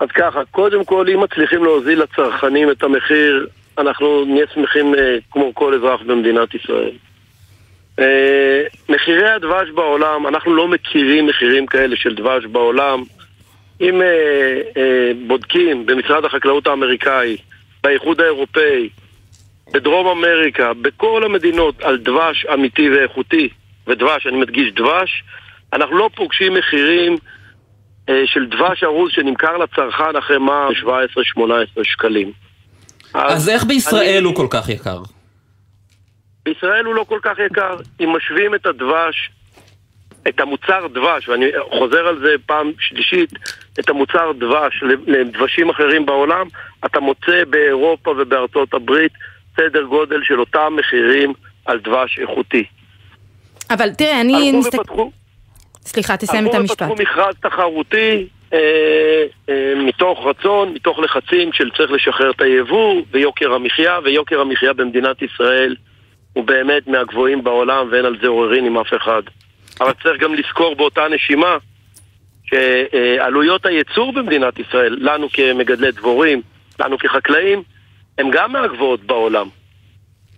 [SPEAKER 15] אז ככה, קודם כל, אם מצליחים להוזיל לצרכנים את המחיר אנחנו נהיה שמחים אה, כמו כל אזרח במדינת ישראל. אה, מחירי הדבש בעולם, אנחנו לא מכירים מחירים כאלה של דבש בעולם. אם אה, בודקים במשרד החקלאות האמריקאי, באיחוד האירופאי, בדרום אמריקה, בכל המדינות על דבש אמיתי ואיכותי, ודבש, אני מדגיש דבש, אנחנו לא פוגשים מחירים של דבש ארוז שנמכר לצרכן אחרי מה 17-18 שקלים.
[SPEAKER 10] אז איך בישראל הוא כל כך יקר?
[SPEAKER 15] בישראל הוא לא כל כך יקר. אם משווים את הדבש, את המוצר דבש, ואני חוזר על זה פעם שלישית, את המוצר דבש לדבשים אחרים בעולם, אתה מוצא באירופה ובארצות הברית סדר גודל של אותם מחירים על דבש איכותי.
[SPEAKER 11] אבל תראה, אני... נסתכל... סליחה, תסיים את המשפט.
[SPEAKER 15] הלכו ופתחו מכרז תחרותי מתוך רצון, מתוך לחצים של צריך לשחרר את היבוא ויוקר המחיה, ויוקר המחיה במדינת ישראל הוא באמת מהגבוהים בעולם ואין על זה עוררין עם אף אחד. אבל צריך גם לזכור באותה נשימה שעלויות הייצור במדינת ישראל, לנו כמגדלי דבורים, לנו כחקלאים, הם גם מהגבוהות בעולם.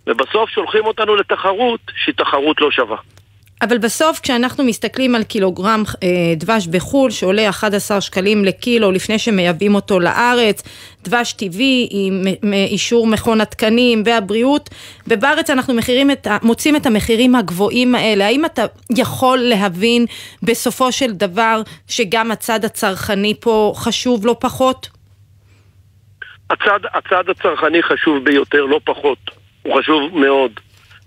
[SPEAKER 15] ובסוף שולחים אותנו לתחרות שהיא תחרות לא שווה.
[SPEAKER 11] אבל בסוף כשאנחנו מסתכלים על קילוגרם אה, דבש בחו"ל שעולה 11 שקלים לקילו לפני שמייבאים אותו לארץ, דבש טבעי עם אישור מכון התקנים והבריאות, ובארץ אנחנו את, מוצאים את המחירים הגבוהים האלה. האם אתה יכול להבין בסופו של דבר שגם הצד הצרכני פה חשוב לא פחות?
[SPEAKER 15] הצד, הצד הצרכני חשוב ביותר, לא פחות. הוא חשוב מאוד.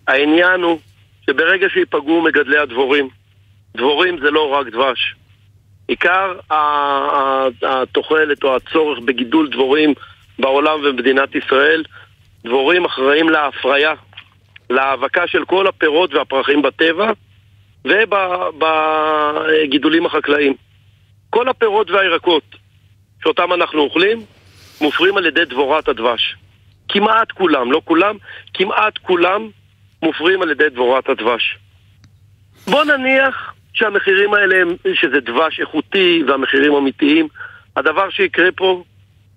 [SPEAKER 15] העניין הוא שברגע שיפגעו מגדלי הדבורים, דבורים זה לא רק דבש. עיקר התוחלת או הצורך בגידול דבורים בעולם ובמדינת ישראל, דבורים אחראים להפריה, להאבקה של כל הפירות והפרחים בטבע ובגידולים החקלאיים. כל הפירות והירקות שאותם אנחנו אוכלים מופרים על ידי דבורת הדבש. כמעט כולם, לא כולם, כמעט כולם מופרים על ידי דבורת הדבש. בוא נניח שהמחירים האלה, הם- שזה דבש איכותי והמחירים אמיתיים, הדבר שיקרה פה,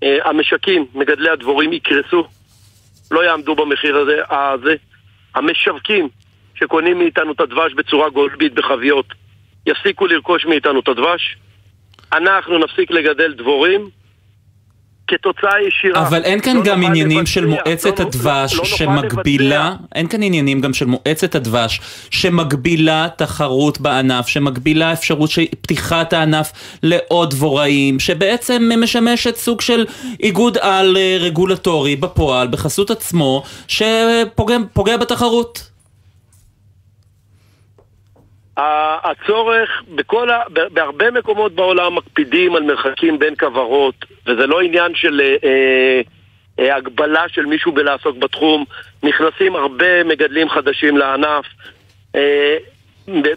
[SPEAKER 15] אה, המשקים, מגדלי הדבורים יקרסו, לא יעמדו במחיר הזה, הזה. המשווקים שקונים מאיתנו את הדבש בצורה גולבית בחביות, יפסיקו לרכוש מאיתנו את הדבש, אנחנו נפסיק לגדל דבורים, כתוצאה ישירה.
[SPEAKER 10] אבל אין כאן
[SPEAKER 15] לא
[SPEAKER 10] גם עניינים
[SPEAKER 15] לבצע,
[SPEAKER 10] של מועצת
[SPEAKER 15] לא-
[SPEAKER 10] הדבש
[SPEAKER 15] לא- לא
[SPEAKER 10] שמגבילה,
[SPEAKER 15] לבצע.
[SPEAKER 10] אין כאן עניינים גם של מועצת הדבש שמגבילה תחרות בענף, שמגבילה אפשרות של פתיחת הענף לעוד דבוראים, שבעצם משמשת סוג של איגוד על אה, רגולטורי בפועל, בחסות עצמו, שפוגע פוגע בתחרות.
[SPEAKER 15] הצורך, בכל ה... בהרבה מקומות בעולם מקפידים על מרחקים בין כוורות, וזה לא עניין של אה, אה, הגבלה של מישהו בלעסוק בתחום. נכנסים הרבה מגדלים חדשים לענף, אה,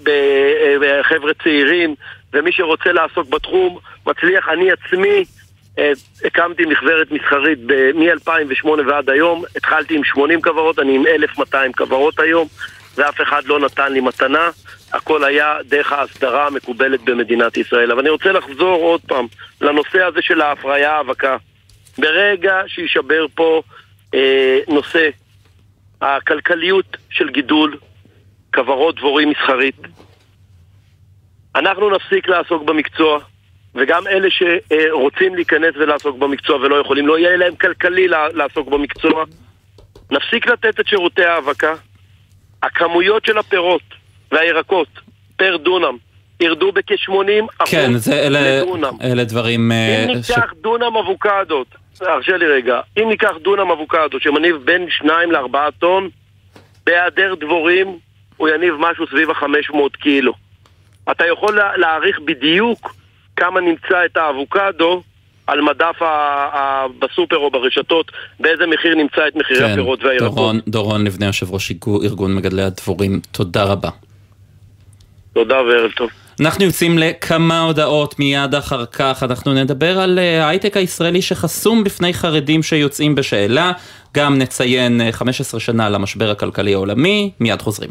[SPEAKER 15] אה, חבר'ה צעירים, ומי שרוצה לעסוק בתחום מצליח. אני עצמי אה, הקמתי מכוורת מסחרית מ-2008 ועד היום, התחלתי עם 80 כוורות, אני עם 1,200 כוורות היום, ואף אחד לא נתן לי מתנה. הכל היה דרך ההסדרה המקובלת במדינת ישראל. אבל אני רוצה לחזור עוד פעם לנושא הזה של ההפריה האבקה. ברגע שישבר פה אה, נושא הכלכליות של גידול כוורות דבורים מסחרית, אנחנו נפסיק לעסוק במקצוע, וגם אלה שרוצים להיכנס ולעסוק במקצוע ולא יכולים, לא יהיה להם כלכלי לע- לעסוק במקצוע. נפסיק לתת את שירותי ההאבקה. הכמויות של הפירות והירקות פר דונם ירדו בכ-80 אחוז
[SPEAKER 10] כן, זה אלה,
[SPEAKER 15] לדונם.
[SPEAKER 10] אלה דברים... אה,
[SPEAKER 15] אם
[SPEAKER 10] ש-
[SPEAKER 15] ניקח דונם אבוקדות, הרשה לי רגע, אם ניקח דונם אבוקדו שמניב בין 2 ל-4 טון, בהיעדר דבורים הוא יניב משהו סביב ה-500 קילו. אתה יכול לה- להעריך בדיוק כמה נמצא את האבוקדו על מדף ה- ה- בסופר או ברשתות, באיזה מחיר נמצא את מחירי
[SPEAKER 10] כן,
[SPEAKER 15] הפירות והירקות.
[SPEAKER 10] דורון, דורון לבנה, יושב ראש ארגון מגדלי הדבורים, תודה רבה.
[SPEAKER 15] תודה וערב טוב.
[SPEAKER 10] אנחנו יוצאים לכמה הודעות מיד אחר כך, אנחנו נדבר על אה, ההייטק הישראלי שחסום בפני חרדים שיוצאים בשאלה, גם נציין אה, 15 שנה למשבר הכלכלי העולמי, מיד חוזרים.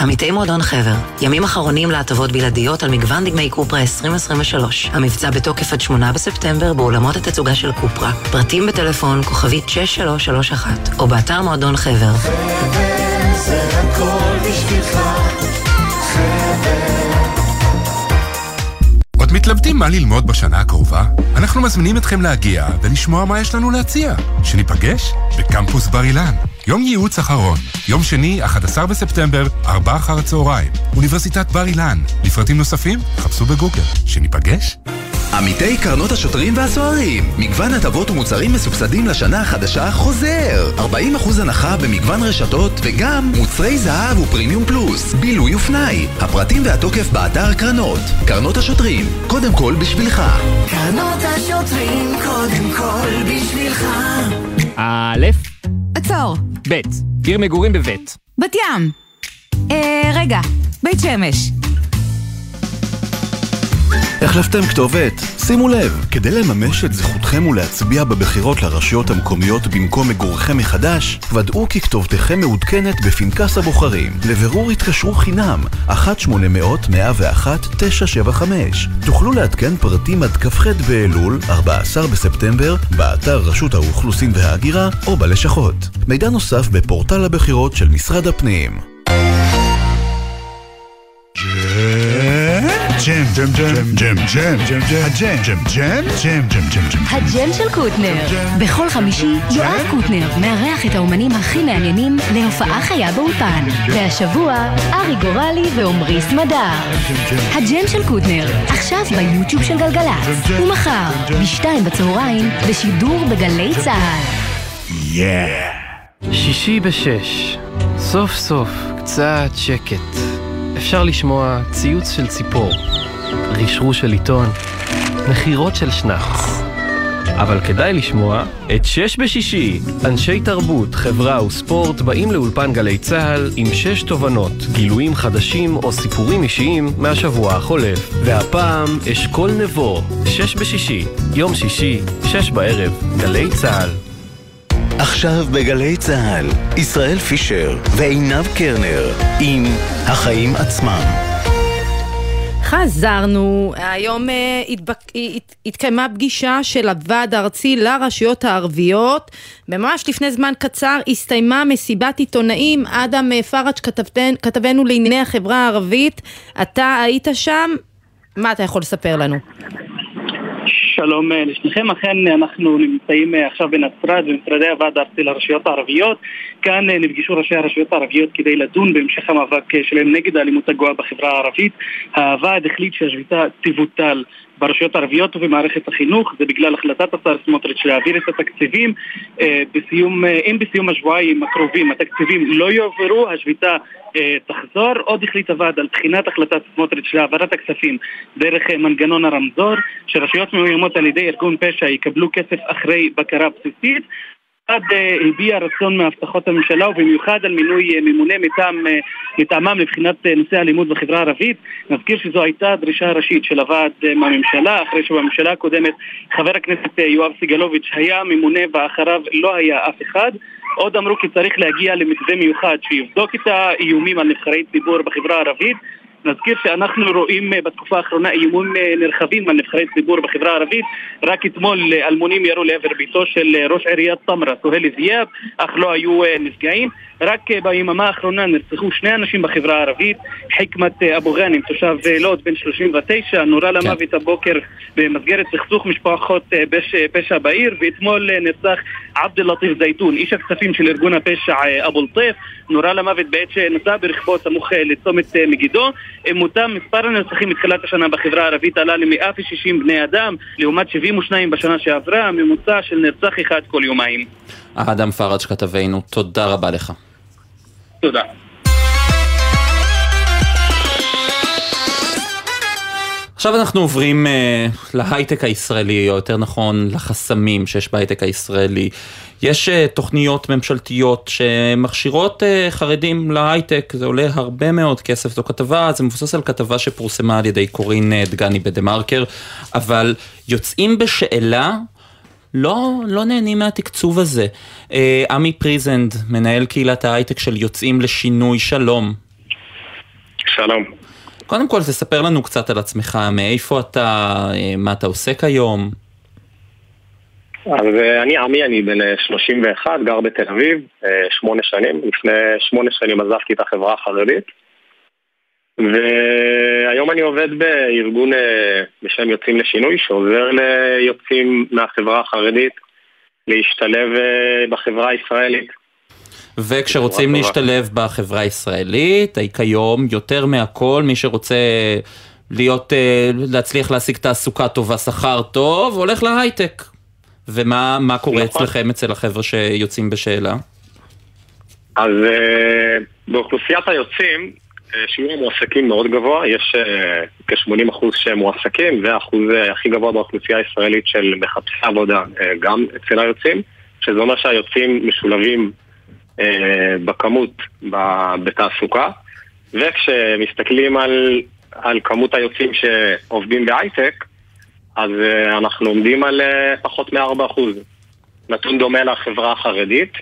[SPEAKER 16] עמיתי מועדון חבר, ימים אחרונים להטבות בלעדיות על מגוון דגמי קופרה 2023. המבצע בתוקף עד 8 בספטמבר באולמות התצוגה של קופרה. פרטים בטלפון כוכבית 6331 או באתר מועדון חבר.
[SPEAKER 17] זה הכל בשבילך,
[SPEAKER 6] מתלבטים מה ללמוד בשנה הקרובה? אנחנו מזמינים אתכם להגיע ולשמוע מה יש לנו להציע. שניפגש בקמפוס בר אילן. יום ייעוץ אחרון, יום שני, 11 בספטמבר, 4 אחר הצהריים. אוניברסיטת בר אילן. לפרטים נוספים, חפשו בגוגל. שניפגש?
[SPEAKER 8] עמיתי קרנות השוטרים והסוהרים, מגוון הטבות ומוצרים מסובסדים לשנה החדשה חוזר. 40% הנחה במגוון רשתות וגם מוצרי זהב ופרימיום פלוס, בילוי ופנאי. הפרטים והתוקף באתר קרנות. קרנות השוטרים, קודם כל בשבילך.
[SPEAKER 17] קרנות השוטרים קודם כל בשבילך.
[SPEAKER 18] א',
[SPEAKER 19] עצור.
[SPEAKER 18] ב', עיר מגורים בבית.
[SPEAKER 19] בת ים. אה, רגע, בית שמש.
[SPEAKER 20] החלפתם כתובת? שימו לב, כדי לממש את זכותכם ולהצביע בבחירות לרשויות המקומיות במקום מגורכם מחדש, ודאו כי כתובתכם מעודכנת בפנקס הבוחרים. לבירור התקשרו חינם, 1-800-101-975. תוכלו לעדכן פרטים עד כ"ח באלול, 14 בספטמבר, באתר רשות האוכלוסין וההגירה או בלשכות. מידע נוסף בפורטל הבחירות של משרד הפנים.
[SPEAKER 21] ג'ם, ג'ם, ג'ם, ג'ם, ג'ם, ג'ם, ג'ם, הג'ם, ג'ם, ג'ם, ג'ם, ג'ם, ג'ם, ג'ם.
[SPEAKER 22] הג'ם של קוטנר. בכל חמישי יואב קוטנר מארח את האומנים הכי מעניינים להופעה חיה באולפן. והשבוע ארי גורלי ועמרי סמדר. הג'ם של קוטנר, עכשיו ביוטיוב של גלגלצ. ומחר, בשתיים בצהריים, בשידור בגלי צה"ל.
[SPEAKER 1] שישי בשש, סוף סוף קצת שקט. אפשר לשמוע ציוץ של ציפור, רשרוש של עיתון, נחירות של שנץ. אבל כדאי לשמוע את שש בשישי. אנשי תרבות, חברה וספורט באים לאולפן גלי צה"ל עם שש תובנות, גילויים חדשים או סיפורים אישיים מהשבוע החולף. והפעם אשכול נבו, שש בשישי, יום שישי, שש בערב, גלי צה"ל.
[SPEAKER 20] עכשיו בגלי צה"ל, ישראל פישר ועינב קרנר עם החיים עצמם.
[SPEAKER 11] חזרנו, היום אה, התבק... הת... התקיימה פגישה של הוועד הארצי לרשויות הערביות. ממש לפני זמן קצר הסתיימה מסיבת עיתונאים. אדם אה, פראג'. כתבנו לענייני החברה הערבית. אתה היית שם, מה אתה יכול לספר לנו?
[SPEAKER 23] שלום אה, לשניכם, אכן אנחנו נמצאים אה, עכשיו בנצרת במשרדי הוועד הארצי לרשויות הערביות. כאן אה, נפגשו ראשי הרשויות הערביות כדי לדון בהמשך המאבק שלהם נגד האלימות הגואה בחברה הערבית. הוועד החליט שהשביתה תבוטל ברשויות הערביות ובמערכת החינוך, זה בגלל החלטת השר סמוטריץ' להעביר את התקציבים. אה, בסיום, אה, אם בסיום השבועיים הקרובים התקציבים לא יועברו, השביתה אה, תחזור. עוד החליט הוועד על בחינת החלטת סמוטריץ' להעברת הכספים דרך מנגנון הרמזור, שרשויות מאוימות על ידי ארגון פשע יקבלו כסף אחרי בקרה בסיסית. אחד הביע רצון מהבטחות הממשלה ובמיוחד על מינוי ממונה מטעם, מטעמם לבחינת נושא האלימות בחברה הערבית. נזכיר שזו הייתה הדרישה הראשית של הוועד מהממשלה, אחרי שבממשלה הקודמת חבר הכנסת יואב סגלוביץ' היה ממונה ואחריו לא היה אף אחד. עוד אמרו כי צריך להגיע למתווה מיוחד שיבדוק את האיומים על נבחרי ציבור בחברה הערבית נזכיר שאנחנו רואים אה, בתקופה האחרונה איומים אה, נרחבים על נבחרי ציבור בחברה הערבית. רק אתמול אה, אלמונים ירו לעבר ביתו של ראש עיריית טמרה, סוהל זיאב, אך לא היו נפגעים רק ביממה האחרונה נרצחו שני אנשים בחברה הערבית חכמת אבו גאנם, תושב לוד, בן 39, נורה למוות הבוקר במסגרת סכסוך משפחות פשע בעיר ואתמול נרצח עבד אל-לטיף זייתון, איש הכספים של ארגון הפשע אבו לטיף, נורה למוות בעת שנסע ברכבו סמוך לצומת מגידו עם מותם מספר הנרצחים מתחילת השנה בחברה הערבית עלה ל-160 בני אדם, לעומת 72 בשנה שעברה, ממוצע של נרצח אחד כל יומיים.
[SPEAKER 10] אדם פראג' כתבנו, תודה רבה לך.
[SPEAKER 23] תודה.
[SPEAKER 10] עכשיו אנחנו עוברים uh, להייטק הישראלי, או יותר נכון לחסמים שיש בהייטק הישראלי. יש uh, תוכניות ממשלתיות שמכשירות uh, חרדים להייטק, זה עולה הרבה מאוד כסף. זו כתבה, זה מבוסס על כתבה שפורסמה על ידי קורין דגני בדה מרקר, אבל יוצאים בשאלה לא, לא נהנים מהתקצוב הזה. Uh, עמי פריזנד, מנהל קהילת ההייטק של יוצאים לשינוי שלום.
[SPEAKER 24] שלום.
[SPEAKER 10] קודם כל, תספר לנו קצת על עצמך, מאיפה אתה, אה, מה אתה עושה כיום.
[SPEAKER 24] אז אה, אני עמי, אני בן 31, גר בתל אביב, שמונה שנים. לפני שמונה שנים עזבתי את החברה החרדית. והיום אני עובד בארגון בשם יוצאים לשינוי, שעוזר ליוצאים מהחברה החרדית להשתלב בחברה הישראלית.
[SPEAKER 10] וכשרוצים להשתלב בחברה הישראלית, כיום יותר מהכל, מי שרוצה להיות, להצליח להשיג תעסוקה טובה, שכר טוב, הולך להייטק. ומה קורה נכון. אצלכם, אצל החבר'ה שיוצאים בשאלה?
[SPEAKER 24] אז באוכלוסיית היוצאים, שיעור המועסקים מאוד גבוה, יש כ-80% שהם מועסקים, זה האחוז הכי גבוה באוכלוסייה הישראלית של מחפשי עבודה גם אצל היוצאים, שזה אומר שהיוצאים משולבים בכמות בתעסוקה, וכשמסתכלים על, על כמות היוצאים שעובדים בהייטק, אז אנחנו עומדים על פחות מ-4%. נתון דומה לחברה החרדית,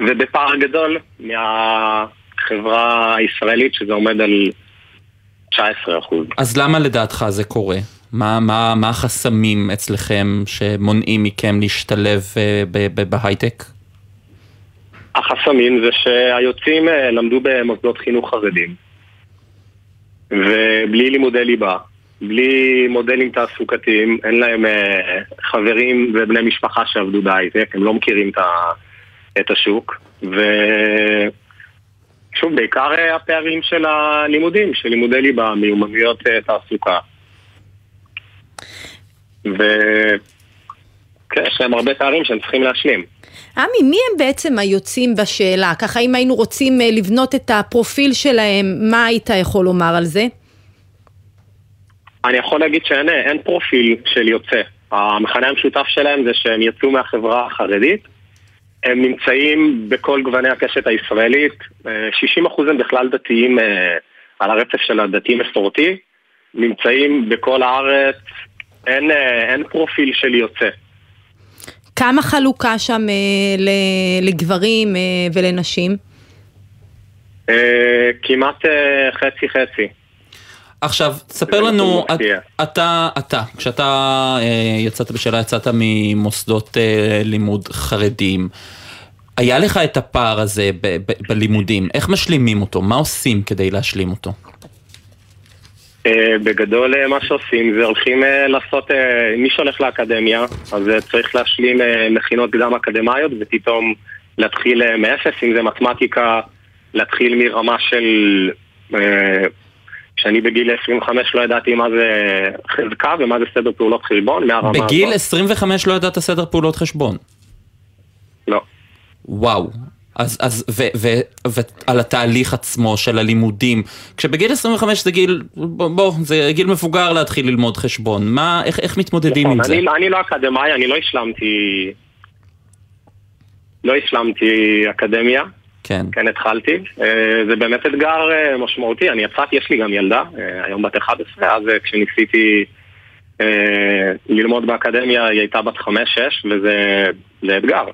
[SPEAKER 24] ובפער גדול מהחברה הישראלית, שזה עומד על 19%.
[SPEAKER 10] אז למה לדעתך זה קורה? מה, מה, מה החסמים אצלכם שמונעים מכם להשתלב בהייטק?
[SPEAKER 24] החסמים זה שהיוצאים למדו במוסדות חינוך חרדים. ובלי לימודי ליבה, בלי מודלים תעסוקתיים, אין להם אה, חברים ובני משפחה שעבדו בהייטק, הם לא מכירים את, ה, את השוק, ושוב, בעיקר אה, הפערים של הלימודים, של לימודי ליבה, מיומנויות אה, תעסוקה. וכן, יש להם הרבה פערים שהם צריכים להשלים.
[SPEAKER 11] עמי, מי הם בעצם היוצאים בשאלה? ככה, אם היינו רוצים אה, לבנות את הפרופיל שלהם, מה היית יכול לומר על זה?
[SPEAKER 24] אני יכול להגיד שאין אין פרופיל של יוצא. המכנה המשותף שלהם זה שהם יצאו מהחברה החרדית. הם נמצאים בכל גווני הקשת הישראלית. אה, 60% הם בכלל דתיים אה, על הרצף של הדתי מסורתי. נמצאים בכל הארץ. אין, אה, אין פרופיל של יוצא.
[SPEAKER 11] כמה חלוקה שם אה, לגברים אה, ולנשים?
[SPEAKER 24] אה, כמעט אה, חצי-חצי.
[SPEAKER 10] עכשיו, ספר לנו, את- אתה, אתה, כשאתה אה, יצאת בשאלה, יצאת ממוסדות אה, לימוד חרדיים, היה לך את הפער הזה ב- ב- בלימודים, איך משלימים אותו? מה עושים כדי להשלים אותו?
[SPEAKER 24] אה, בגדול אה, מה שעושים זה הולכים אה, לעשות, מי שהולך לאקדמיה, אז צריך להשלים מכינות קדם אקדמיות ופתאום להתחיל מאפס, אם זה מתמטיקה, להתחיל מרמה של... שאני בגיל 25 לא ידעתי מה זה חזקה ומה זה סדר פעולות חשבון, מהרמה
[SPEAKER 10] בגיל
[SPEAKER 24] הזאת.
[SPEAKER 10] 25 לא ידעת סדר פעולות חשבון.
[SPEAKER 24] לא.
[SPEAKER 10] וואו. אז, אז, ו, ו, ועל התהליך עצמו של הלימודים, כשבגיל 25 זה גיל, בוא, זה גיל מבוגר להתחיל ללמוד חשבון, מה, איך, איך מתמודדים
[SPEAKER 24] נכון,
[SPEAKER 10] עם זה?
[SPEAKER 24] אני, אני לא אקדמאי, אני לא השלמתי... לא השלמתי אקדמיה.
[SPEAKER 10] כן.
[SPEAKER 24] כן, התחלתי. אה, זה באמת אתגר אה, משמעותי. אני יצאתי, יש לי גם ילדה, אה, היום בת 11, אז כשניסיתי ללמוד באקדמיה, היא הייתה בת 5-6, וזה זה אתגר.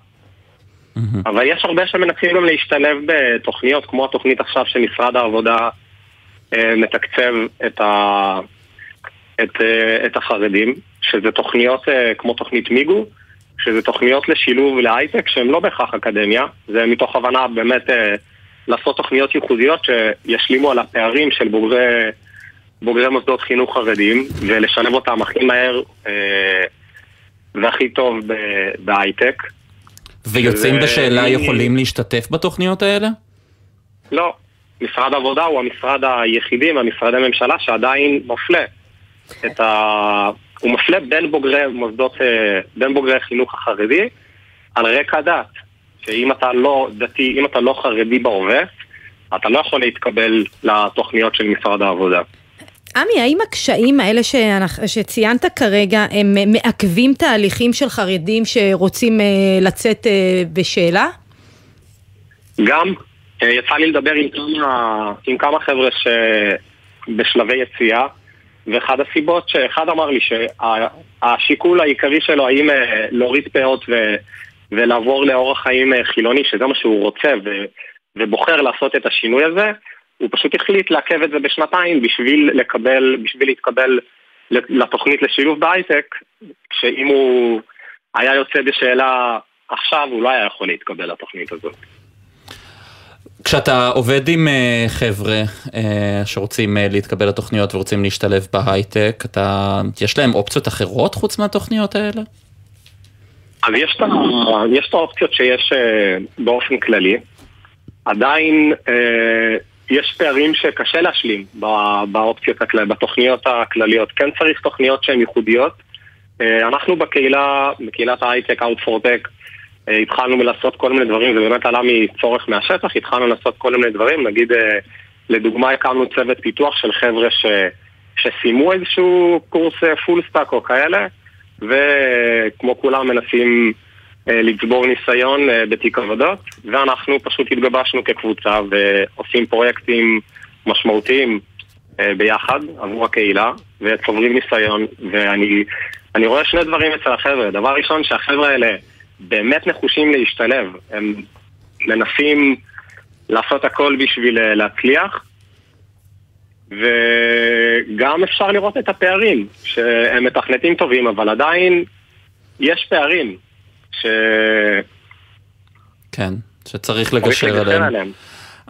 [SPEAKER 24] אבל יש הרבה שמנסים גם להשתלב בתוכניות, כמו התוכנית עכשיו שמשרד העבודה מתקצב את, ה, את, את החרדים, שזה תוכניות כמו תוכנית מיגו, שזה תוכניות לשילוב להייטק שהן לא בהכרח אקדמיה, זה מתוך הבנה באמת אה, לעשות תוכניות ייחודיות שישלימו על הפערים של בוגרי, בוגרי מוסדות חינוך חרדים ולשלב אותם הכי מהר אה, והכי טוב בהייטק.
[SPEAKER 10] ויוצאים
[SPEAKER 24] זה-
[SPEAKER 10] בשאלה יכולים להשתתף בתוכניות האלה?
[SPEAKER 24] לא. משרד העבודה הוא המשרד היחידי מהמשרדי ממשלה שעדיין מפלה את ה... הוא מפלה בין בוגרי מוסדות, אה, בין בוגרי החינוך החרדי על רקע דת. שאם אתה לא דתי, אם אתה לא חרדי בהווה, אתה לא יכול להתקבל לתוכניות של משרד העבודה.
[SPEAKER 11] עמי, האם הקשיים האלה שאנ- שציינת כרגע, הם מעכבים תהליכים של חרדים שרוצים אה, לצאת אה, בשאלה?
[SPEAKER 24] גם יצא לי לדבר עם כמה, עם כמה חבר'ה שבשלבי יציאה, ואחד הסיבות שאחד אמר לי שהשיקול העיקרי שלו האם אה, להוריד פאות ו, ולעבור לאורח חיים אה, חילוני, שזה מה שהוא רוצה, ו, ובוחר לעשות את השינוי הזה, הוא פשוט החליט לעכב את זה בשנתיים בשביל לקבל, בשביל להתקבל לתוכנית לשילוב בהייטק, שאם הוא היה יוצא בשאלה עכשיו, הוא לא היה יכול להתקבל לתוכנית הזאת.
[SPEAKER 10] כשאתה עובד עם אה, חבר'ה אה, שרוצים אה, להתקבל לתוכניות ורוצים להשתלב בהייטק, אתה, יש להם אופציות אחרות חוץ מהתוכניות האלה?
[SPEAKER 24] אז יש את, יש את האופציות שיש באופן כללי. עדיין יש פערים שקשה להשלים באופציות בתוכניות הכלליות. כן צריך תוכניות שהן ייחודיות. אנחנו בקהילה, בקהילת ההייטק, Out4Tech, אה, התחלנו מלעשות כל מיני דברים, זה באמת עלה מצורך מהשטח, התחלנו לעשות כל מיני דברים, נגיד אה, לדוגמה הקמנו צוות פיתוח של חבר'ה ש, שסיימו איזשהו קורס full stack או כאלה, וכמו כולם מנסים אה, לצבור ניסיון אה, בתיק עבודות, ואנחנו פשוט התגבשנו כקבוצה ועושים פרויקטים משמעותיים אה, ביחד עבור הקהילה, וצוברים ניסיון, ואני אני רואה שני דברים אצל החבר'ה. דבר ראשון, שהחבר'ה האלה באמת נחושים להשתלב, הם מנסים לעשות הכל בשביל אה, להצליח, וגם אפשר לראות את הפערים, שהם מתכנתים טובים, אבל עדיין יש פערים ש...
[SPEAKER 10] כן, שצריך
[SPEAKER 24] צריך
[SPEAKER 10] לגשר
[SPEAKER 24] לגשר
[SPEAKER 10] עליהם.
[SPEAKER 24] עליהם.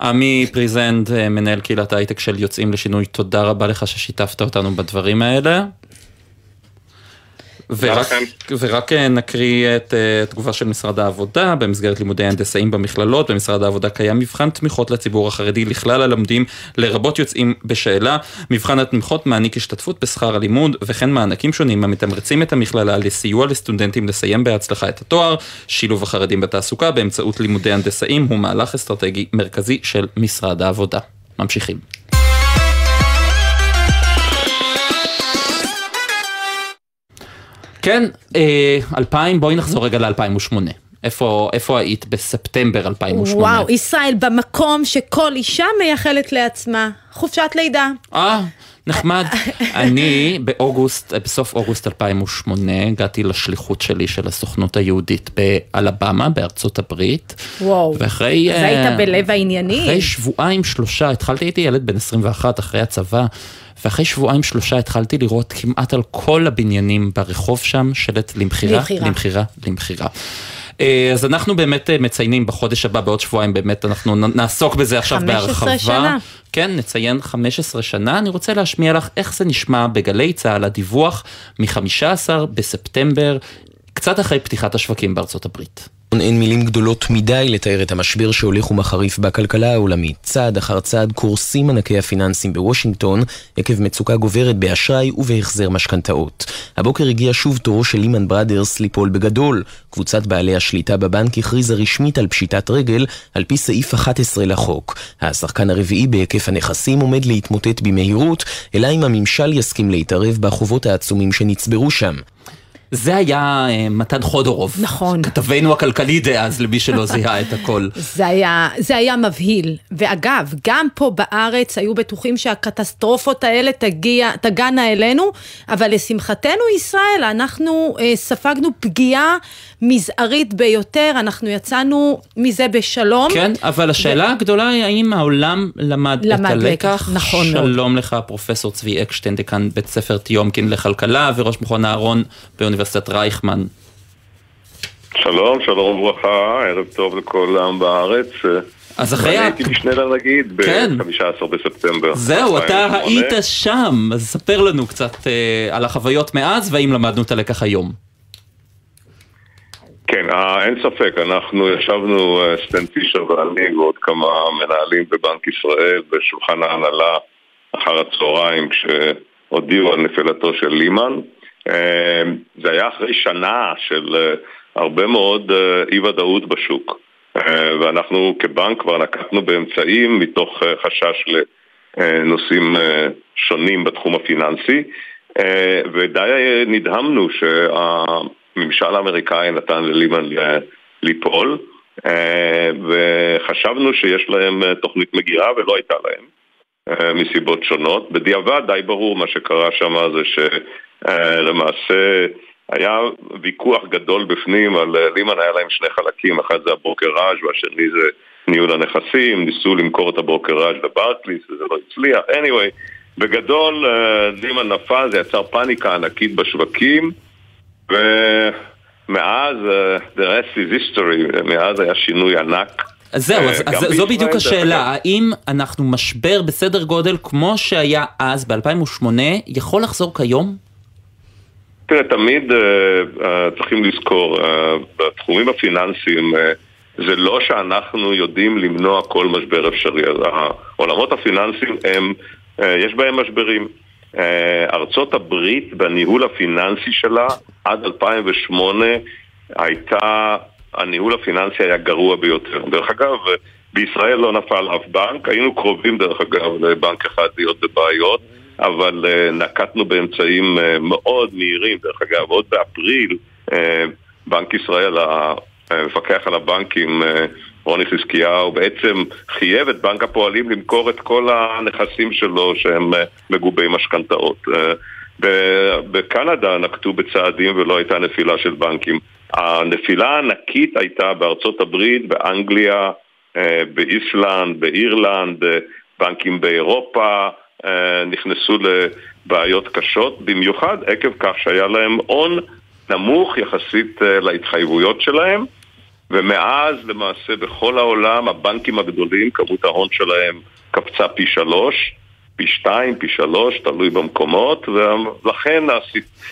[SPEAKER 10] עמי פריזנד, אה, מנהל קהילת ההייטק של יוצאים לשינוי, תודה רבה לך ששיתפת אותנו בדברים האלה. ורק, ורק אה, נקריא את אה, תגובה של משרד העבודה, במסגרת לימודי הנדסאים במכללות, במשרד העבודה קיים מבחן תמיכות לציבור החרדי לכלל הלומדים, לרבות יוצאים בשאלה. מבחן התמיכות מעניק השתתפות בשכר הלימוד, וכן מענקים שונים המתמרצים את המכללה לסיוע לסטודנטים לסיים בהצלחה את התואר. שילוב החרדים בתעסוקה באמצעות לימודי הנדסאים הוא מהלך אסטרטגי מרכזי של משרד העבודה. ממשיכים. כן, אה, 2000, בואי נחזור רגע ל-2008. איפה, איפה היית בספטמבר 2008?
[SPEAKER 11] וואו, ישראל במקום שכל אישה מייחלת לעצמה, חופשת לידה.
[SPEAKER 10] אה, נחמד. אני באוגוסט, בסוף אוגוסט 2008, הגעתי לשליחות שלי של הסוכנות היהודית באלבמה, בארצות הברית.
[SPEAKER 11] וואו,
[SPEAKER 10] ואחרי...
[SPEAKER 11] אז
[SPEAKER 10] אה,
[SPEAKER 11] היית בלב העניינים.
[SPEAKER 10] אחרי שבועיים שלושה, התחלתי, הייתי ילד בן 21 אחרי הצבא, ואחרי שבועיים שלושה התחלתי לראות כמעט על כל הבניינים ברחוב שם שלט למכירה,
[SPEAKER 11] למכירה.
[SPEAKER 10] למכירה, למכירה. אה, אז אנחנו באמת אה, מציינים בחודש הבא, בעוד שבועיים באמת, אנחנו נעסוק בזה עכשיו
[SPEAKER 11] 15
[SPEAKER 10] בהרחבה.
[SPEAKER 11] שנה.
[SPEAKER 10] כן, נציין 15 שנה. אני רוצה להשמיע לך איך זה נשמע בגלי צה"ל, הדיווח מ-15 בספטמבר, קצת אחרי פתיחת השווקים בארצות הברית.
[SPEAKER 25] אין מילים גדולות מדי לתאר את המשבר שהולך ומחריף בכלכלה העולמית. צעד אחר צעד קורסים ענקי הפיננסים בוושינגטון עקב מצוקה גוברת באשראי ובהחזר משכנתאות. הבוקר הגיע שוב תורו של לימן בראדרס ליפול בגדול. קבוצת בעלי השליטה בבנק הכריזה רשמית על פשיטת רגל על פי סעיף 11 לחוק. השחקן הרביעי בהיקף הנכסים עומד להתמוטט במהירות, אלא אם הממשל יסכים להתערב בחובות העצומים שנצברו שם.
[SPEAKER 10] זה היה אה, מתן חודורוב.
[SPEAKER 11] נכון.
[SPEAKER 10] כתבנו הכלכלי דאז, למי שלא זיהה את הכל.
[SPEAKER 11] זה היה, זה היה מבהיל. ואגב, גם פה בארץ היו בטוחים שהקטסטרופות האלה תגיע, תגענה אלינו, אבל לשמחתנו ישראל, אנחנו אה, ספגנו פגיעה מזערית ביותר, אנחנו יצאנו מזה בשלום.
[SPEAKER 10] כן, אבל השאלה הגדולה היא האם העולם למד,
[SPEAKER 11] למד
[SPEAKER 10] את הלקח.
[SPEAKER 11] לקח, נכון מאוד.
[SPEAKER 10] שלום לך, פרופסור צבי אקשטיין, דיקן בית ספר טיומקין לכלכלה וראש מכון אהרון באוניברסיטת רייכמן.
[SPEAKER 26] שלום, שלום וברכה, ערב טוב לכל העם בארץ.
[SPEAKER 10] אז אחרי
[SPEAKER 26] אני הייתי משנה לנגיד
[SPEAKER 10] כן.
[SPEAKER 26] ב-15 בספטמבר.
[SPEAKER 10] זהו, אתה
[SPEAKER 26] 2008.
[SPEAKER 10] היית שם, אז ספר לנו קצת אה, על החוויות מאז והאם למדנו את הלקח היום.
[SPEAKER 26] כן, אה, אין ספק, אנחנו ישבנו, אה, סטן פישר ואני ועוד כמה מנהלים בבנק ישראל בשולחן ההנהלה אחר הצהריים כשהודיעו על נפילתו של לימן. אה, זה היה אחרי שנה של אה, הרבה מאוד אה, אי ודאות בשוק. אה, ואנחנו כבנק כבר נקטנו באמצעים מתוך חשש לנושאים שונים בתחום הפיננסי. ודי נדהמנו שהממשל האמריקאי נתן ללימן ליפול, וחשבנו שיש להם תוכנית מגירה ולא הייתה להם. אה, מסיבות שונות. בדיעבד די ברור מה שקרה שם זה שלמעשה היה ויכוח גדול בפנים על אה, לימן היה להם שני חלקים, אחד זה הברוקראז' והשני זה ניהול הנכסים, ניסו למכור את הברוקראז' לברקליס וזה לא הצליח. anyway, בגדול אה, לימן נפל, זה יצר פאניקה ענקית בשווקים ומאז אה, the rest is history, מאז היה שינוי ענק.
[SPEAKER 10] אז זהו,
[SPEAKER 26] אה,
[SPEAKER 10] אז,
[SPEAKER 26] גם
[SPEAKER 10] אז זו בדיוק השאלה. האם אנחנו משבר בסדר גודל כמו שהיה אז ב-2008, יכול לחזור כיום?
[SPEAKER 26] תראה, תמיד uh, uh, צריכים לזכור, uh, בתחומים הפיננסיים uh, זה לא שאנחנו יודעים למנוע כל משבר אפשרי. אז העולמות הפיננסיים הם, uh, יש בהם משברים. Uh, ארצות הברית בניהול הפיננסי שלה עד 2008 הייתה, הניהול הפיננסי היה גרוע ביותר. דרך אגב, בישראל לא נפל אף בנק, היינו קרובים דרך אגב לבנק אחד להיות בבעיות. אבל uh, נקטנו באמצעים uh, מאוד מהירים, דרך אגב, עוד באפריל uh, בנק ישראל, המפקח על הבנקים, רוני חזקיהו, בעצם חייב את בנק הפועלים למכור את כל הנכסים שלו שהם מגובי משכנתאות. בקנדה נקטו בצעדים ולא הייתה נפילה של בנקים. הנפילה הענקית הייתה בארצות הברית, באנגליה, uh, באיסלנד, באירלנד, uh, בנקים באירופה, נכנסו לבעיות קשות, במיוחד עקב כך שהיה להם הון נמוך יחסית להתחייבויות שלהם, ומאז למעשה בכל העולם הבנקים הגדולים, כמות ההון שלהם קפצה פי שלוש, פי שתיים, פי שלוש, תלוי במקומות, ולכן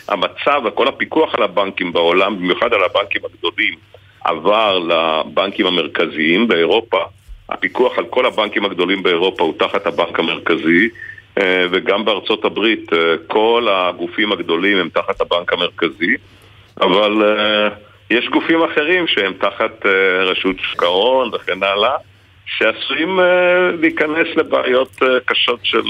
[SPEAKER 26] המצב וכל הפיקוח על הבנקים בעולם, במיוחד על הבנקים הגדולים, עבר לבנקים המרכזיים באירופה. הפיקוח על כל הבנקים הגדולים באירופה הוא תחת הבנק המרכזי, אה, וגם בארצות הברית אה, כל הגופים הגדולים הם תחת הבנק המרכזי, אבל אה, יש גופים אחרים שהם תחת רשות שוק ההון וכן הלאה, שעשויים להיכנס לבעיות קשות של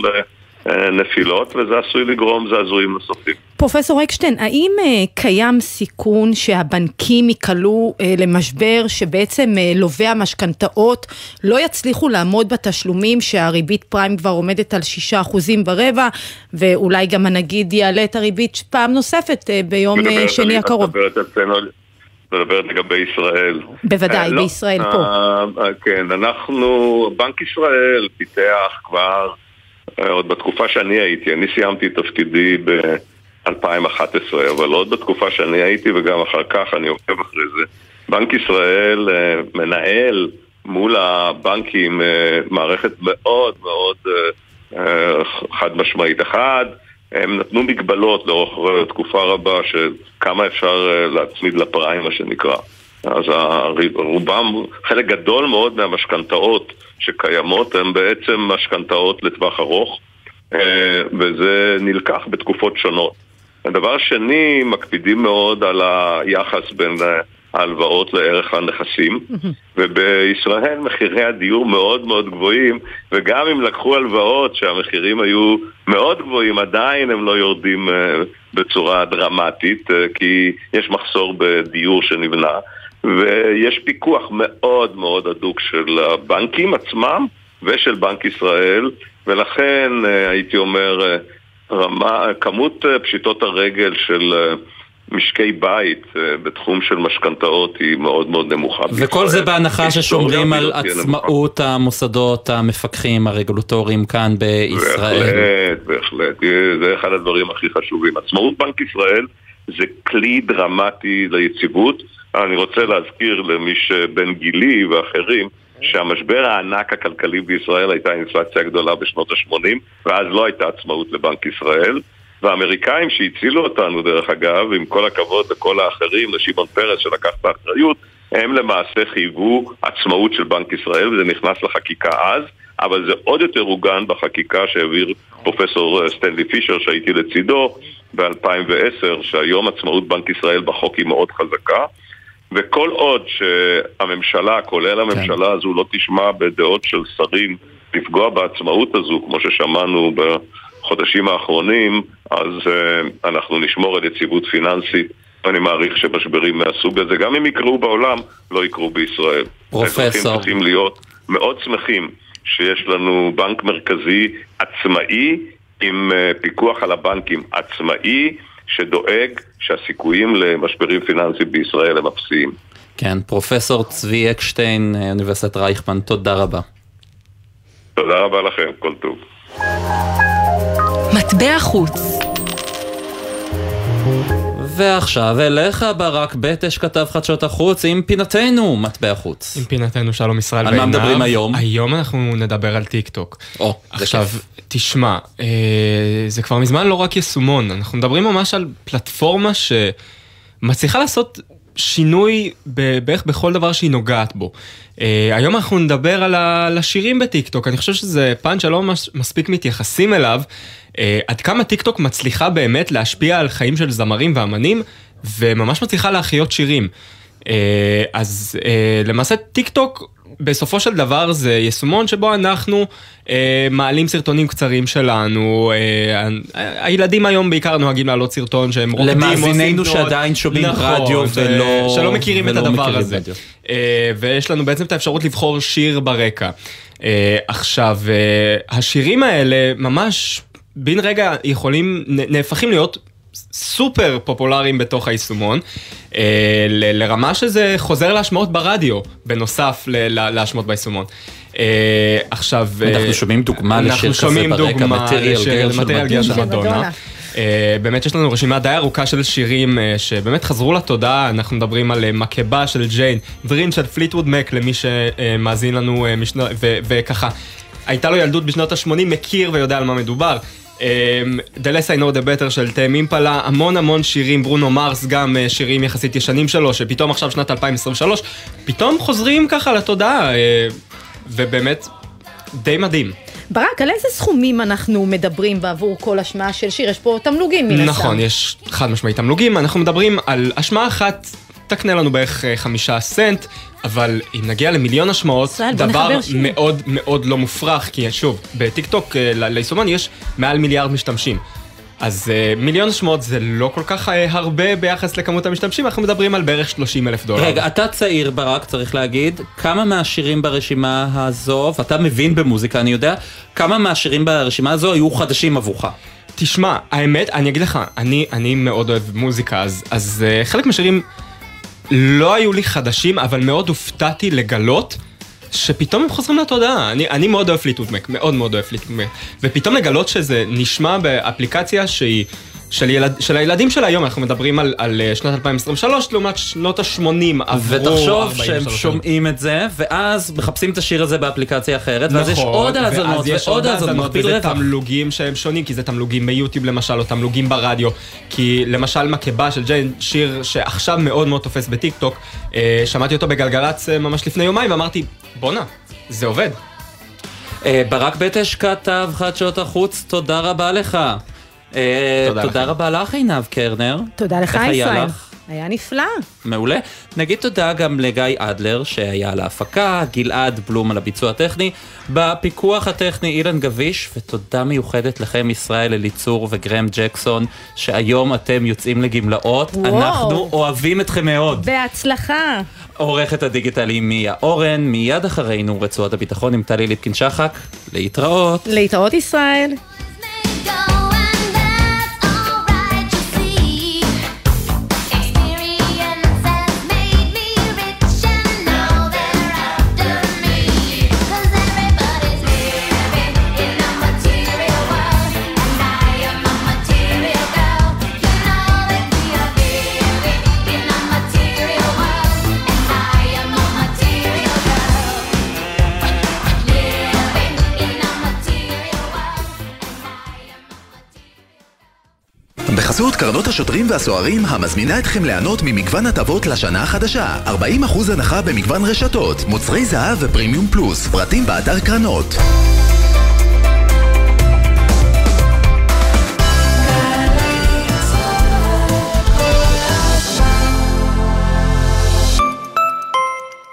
[SPEAKER 26] נפילות, וזה עשוי לגרום זעזועים נוספים.
[SPEAKER 11] פרופסור אקשטיין, האם קיים סיכון שהבנקים ייקלעו למשבר שבעצם לווי המשכנתאות לא יצליחו לעמוד בתשלומים שהריבית פריים כבר עומדת על 6% ברבע ואולי גם הנגיד יעלה את הריבית פעם נוספת ביום שני הקרוב?
[SPEAKER 26] מדברת לגבי ישראל.
[SPEAKER 11] בוודאי, לא, בישראל פה.
[SPEAKER 26] כן, אנחנו, בנק ישראל פיתח כבר עוד בתקופה שאני הייתי, אני סיימתי את תפקידי ב... 2011, אבל עוד בתקופה שאני הייתי וגם אחר כך אני עוקב אחרי זה, בנק ישראל מנהל מול הבנקים מערכת מאוד מאוד חד משמעית. אחד, הם נתנו מגבלות לאורך תקופה רבה של כמה אפשר uh, להצמיד לפריים, מה שנקרא. אז רובם, חלק גדול מאוד מהמשכנתאות שקיימות הן בעצם משכנתאות לטווח ארוך, וזה נלקח בתקופות שונות. הדבר השני, מקפידים מאוד על היחס בין אה, ההלוואות לערך הנכסים, ובישראל מחירי הדיור מאוד מאוד גבוהים, וגם אם לקחו הלוואות שהמחירים היו מאוד גבוהים, עדיין הם לא יורדים אה, בצורה דרמטית, אה, כי יש מחסור בדיור שנבנה, ויש פיקוח מאוד מאוד הדוק של הבנקים עצמם ושל בנק ישראל, ולכן הייתי אומר... רמה, כמות אה, פשיטות הרגל של אה, משקי בית אה, בתחום של משכנתאות היא מאוד מאוד נמוכה.
[SPEAKER 10] וכל זה בהנחה ששומרים על עצמאות המוסדות המפקחים הרגולטוריים כאן בישראל.
[SPEAKER 26] בהחלט, בהחלט. זה אחד הדברים הכי חשובים. עצמאות בנק ישראל זה כלי דרמטי ליציבות. אני רוצה להזכיר למי שבין גילי ואחרים שהמשבר הענק הכלכלי בישראל הייתה האינפלציה הגדולה בשנות ה-80 ואז לא הייתה עצמאות לבנק ישראל והאמריקאים שהצילו אותנו דרך אגב, עם כל הכבוד לכל האחרים, לשמעון פרס שלקח את האחריות הם למעשה חייבו עצמאות של בנק ישראל וזה נכנס לחקיקה אז אבל זה עוד יותר עוגן בחקיקה שהעביר פרופסור סטנלי פישר שהייתי לצידו ב-2010 שהיום עצמאות בנק ישראל בחוק היא מאוד חזקה. וכל עוד שהממשלה, כולל הממשלה הזו, לא תשמע בדעות של שרים לפגוע בעצמאות הזו, כמו ששמענו בחודשים האחרונים, אז uh, אנחנו נשמור על יציבות פיננסית. אני מעריך שמשברים מהסוג הזה, גם אם יקרו בעולם, לא יקרו בישראל.
[SPEAKER 10] פרופסור.
[SPEAKER 26] האזרחים צריכים להיות מאוד שמחים שיש לנו בנק מרכזי עצמאי עם uh, פיקוח על הבנקים עצמאי. שדואג שהסיכויים למשברים פיננסיים בישראל הם אפסיים.
[SPEAKER 10] כן, פרופסור צבי אקשטיין, אוניברסיטת רייכמן, תודה רבה.
[SPEAKER 26] תודה רבה לכם, כל טוב.
[SPEAKER 22] מטבע חוץ
[SPEAKER 10] ועכשיו אליך ברק בטש כתב חדשות החוץ עם פינתנו מטבע חוץ.
[SPEAKER 27] עם פינתנו שלום ישראל
[SPEAKER 10] ועיניו. על מה מדברים היום?
[SPEAKER 27] היום אנחנו נדבר על טיק טוק.
[SPEAKER 10] או,
[SPEAKER 27] עכשיו, תשמע, אה, זה כבר מזמן לא רק יישומון, אנחנו מדברים ממש על פלטפורמה שמצליחה לעשות שינוי בערך בכל דבר שהיא נוגעת בו. אה, היום אנחנו נדבר על השירים בטיקטוק, אני חושב שזה פאן שלא מספיק מתייחסים אליו, אה, עד כמה טיקטוק מצליחה באמת להשפיע על חיים של זמרים ואמנים, וממש מצליחה להחיות שירים. אה, אז אה, למעשה טיקטוק בסופו של דבר זה יישומון שבו אנחנו אה, מעלים סרטונים קצרים שלנו, אה, הילדים היום בעיקר נוהגים להעלות סרטון שהם רוקדים,
[SPEAKER 10] למאזיננו שעדיין שומעים נכון, רדיו ולא...
[SPEAKER 27] שלא מכירים את הדבר הזה. אה, ויש לנו בעצם את האפשרות לבחור שיר ברקע. אה, עכשיו, אה, השירים האלה ממש בן רגע יכולים, נהפכים להיות סופר פופולריים בתוך היישומון, אה, לרמה שזה חוזר להשמעות ברדיו, בנוסף להשמעות ביישומון.
[SPEAKER 10] עכשיו... אנחנו שומעים דוגמה לשיר כזה ברקע, מטריאל גר של מדונה.
[SPEAKER 27] אה, באמת יש לנו רשימה די ארוכה של שירים אה, שבאמת חזרו לתודעה, אנחנו מדברים על אה, מקבה של ג'יין, דברים של פליטווד מק למי שמאזין לנו אה, ו- וככה, הייתה לו ילדות בשנות ה-80, מכיר ויודע על מה מדובר. אה, The Less I Know The Better של תאם אימפלה, המון המון שירים, ברונו מרס גם אה, שירים יחסית ישנים שלו, שפתאום עכשיו שנת 2023, פתאום חוזרים ככה לתודעה, אה, ובאמת די מדהים.
[SPEAKER 11] ברק, על איזה סכומים אנחנו מדברים בעבור כל השמעה של שיר? יש פה תמלוגים מן הסתם.
[SPEAKER 27] נכון, יש חד משמעי תמלוגים, אנחנו מדברים על השמעה אחת, תקנה לנו בערך אה, חמישה סנט, אבל אם נגיע למיליון השמעות,
[SPEAKER 11] ישראל,
[SPEAKER 27] דבר. מאוד מאוד לא מופרך, כי שוב, בטיקטוק אה, ל- ליישומון יש מעל מיליארד משתמשים. אז אה, מיליון השמעות זה לא כל כך אה, הרבה ביחס לכמות המשתמשים, אנחנו מדברים על בערך 30 אלף דולר.
[SPEAKER 10] רגע, אתה צעיר ברק, צריך להגיד, כמה מהשירים ברשימה הזו, ואתה מבין במוזיקה, אני יודע, כמה מהשירים ברשימה הזו היו חדשים עבורך?
[SPEAKER 27] תשמע, האמת, אני אגיד לך, אני, אני מאוד אוהב מוזיקה, אז, אז uh, חלק מהשירים לא היו לי חדשים, אבל מאוד הופתעתי לגלות שפתאום הם חוזרים לתודעה. אני, אני מאוד אוהב פליטות מק, מאוד מאוד אוהב פליטות מק. ופתאום לגלות שזה נשמע באפליקציה שהיא... של, ילד, של הילדים של היום, אנחנו מדברים על, על אה, שנת 2023 לעומת שנות ה-80 עברו
[SPEAKER 10] ותחשוב
[SPEAKER 27] 43
[SPEAKER 10] שהם. שומעים את זה, ואז מחפשים את השיר הזה באפליקציה אחרת, ואז יש
[SPEAKER 27] נכון,
[SPEAKER 10] עוד האזנות ועוד
[SPEAKER 27] עוד
[SPEAKER 10] האזנות,
[SPEAKER 27] וזה
[SPEAKER 10] רווח.
[SPEAKER 27] תמלוגים שהם שונים, כי זה תמלוגים ביוטיוב למשל, או תמלוגים ברדיו. כי למשל מקבה של ג'יין, שיר שעכשיו מאוד מאוד תופס בטיק טוק, אה, שמעתי אותו בגלגלצ אה, ממש לפני יומיים, ואמרתי, בואנה, זה עובד.
[SPEAKER 10] אה, ברק בטש כתב חדשות החוץ, תודה רבה לך. אה,
[SPEAKER 27] תודה.
[SPEAKER 10] רבה לך עינב קרנר.
[SPEAKER 11] תודה לך, ישראל. היה נפלא.
[SPEAKER 10] מעולה. נגיד תודה גם לגיא אדלר שהיה על ההפקה, גלעד בלום על הביצוע הטכני, בפיקוח הטכני אילן גביש, ותודה מיוחדת לכם ישראל אליצור וגרם ג'קסון, שהיום אתם יוצאים לגמלאות.
[SPEAKER 11] וואו.
[SPEAKER 10] אנחנו אוהבים אתכם מאוד.
[SPEAKER 11] בהצלחה.
[SPEAKER 10] עורכת הדיגיטל היא מיה אורן, מיד אחרינו רצועת הביטחון עם טלי ליפקין שחק. להתראות.
[SPEAKER 11] להתראות ישראל.
[SPEAKER 8] קרנות השוטרים והסוהרים המזמינה אתכם ליהנות ממגוון הטבות לשנה החדשה. 40% הנחה במגוון רשתות, מוצרי זהב ופרימיום פלוס, פרטים באתר קרנות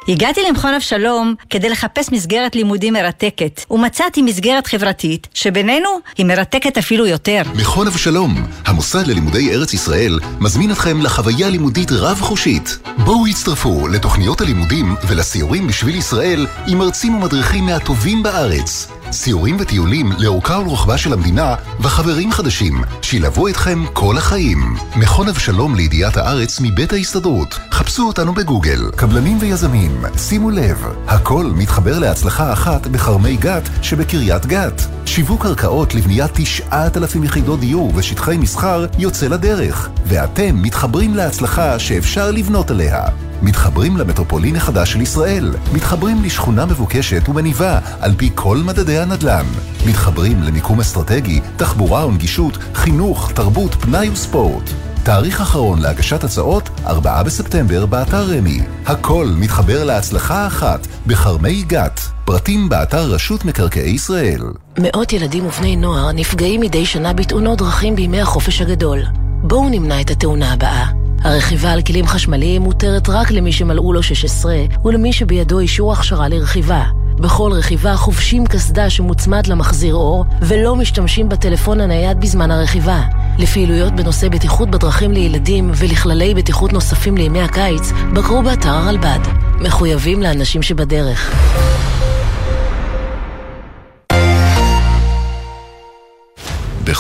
[SPEAKER 28] הגעתי למכון אבשלום כדי לחפש מסגרת לימודים מרתקת, ומצאתי מסגרת חברתית, שבינינו היא מרתקת אפילו יותר.
[SPEAKER 29] מכון אבשלום, המוסד ללימודי ארץ ישראל, מזמין אתכם לחוויה לימודית רב-חושית. בואו הצטרפו לתוכניות הלימודים ולסיורים בשביל ישראל עם מרצים ומדריכים מהטובים בארץ. סיורים וטיולים לאורכה ולרוחבה של המדינה וחברים חדשים שילוו אתכם כל החיים. מכון אבשלום לידיעת הארץ מבית ההסתדרות. חפשו אותנו בגוגל. קבלנים ויזמים, שימו לב, הכל מתחבר להצלחה אחת בכרמי גת שבקריית גת. שיווק קרקעות לבניית 9,000 יחידות דיור ושטחי מסחר יוצא לדרך, ואתם מתחברים להצלחה שאפשר לבנות עליה. מתחברים למטרופולין החדש של ישראל, מתחברים לשכונה מבוקשת ומניבה על פי כל מדדי הנדל"ן, מתחברים למיקום אסטרטגי, תחבורה ונגישות, חינוך, תרבות, פנאי וספורט. תאריך אחרון להגשת הצעות, 4 בספטמבר באתר רמי. הכל מתחבר להצלחה אחת בכרמי גת. פרטים באתר רשות מקרקעי ישראל.
[SPEAKER 30] מאות ילדים ובני נוער נפגעים מדי שנה בתאונות דרכים בימי החופש הגדול. בואו נמנע את התאונה הבאה. הרכיבה על כלים חשמליים מותרת רק למי שמלאו לו 16 ולמי שבידו אישור הכשרה לרכיבה. בכל רכיבה חובשים קסדה שמוצמד למחזיר אור ולא משתמשים בטלפון הנייד בזמן הרכיבה. לפעילויות בנושא בטיחות בדרכים לילדים ולכללי בטיחות נוספים לימי הקיץ, בקרו באתר הרלב"ד. מחויבים לאנשים שבדרך.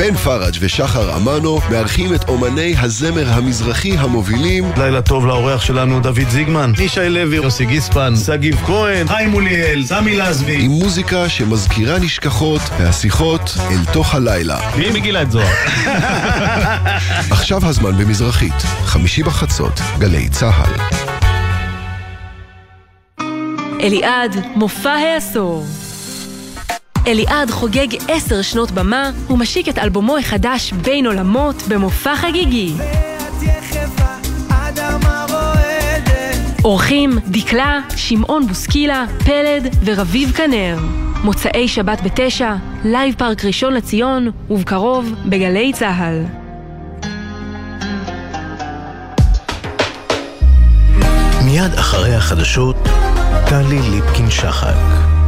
[SPEAKER 31] בן פראג' ושחר אמנו מארחים את אומני הזמר המזרחי המובילים
[SPEAKER 32] לילה טוב לאורח שלנו דוד זיגמן, ישי לוי, יוסי גיספן, שגיב כהן, חיים מוליאל, סמי לזבי.
[SPEAKER 31] עם מוזיקה שמזכירה נשכחות והשיחות אל תוך הלילה.
[SPEAKER 32] מי מגילת זוהר?
[SPEAKER 31] עכשיו הזמן במזרחית, חמישי בחצות, גלי צה"ל.
[SPEAKER 22] אליעד, מופע העשור. אליעד חוגג עשר שנות במה ומשיק את אלבומו החדש בין עולמות במופע חגיגי. אורחים דקלה, שמעון בוסקילה, פלד ורביב כנר. מוצאי שבת בתשע, לייב פארק ראשון לציון, ובקרוב בגלי צה"ל.
[SPEAKER 20] מיד אחרי החדשות, טלי ליפקין שחק.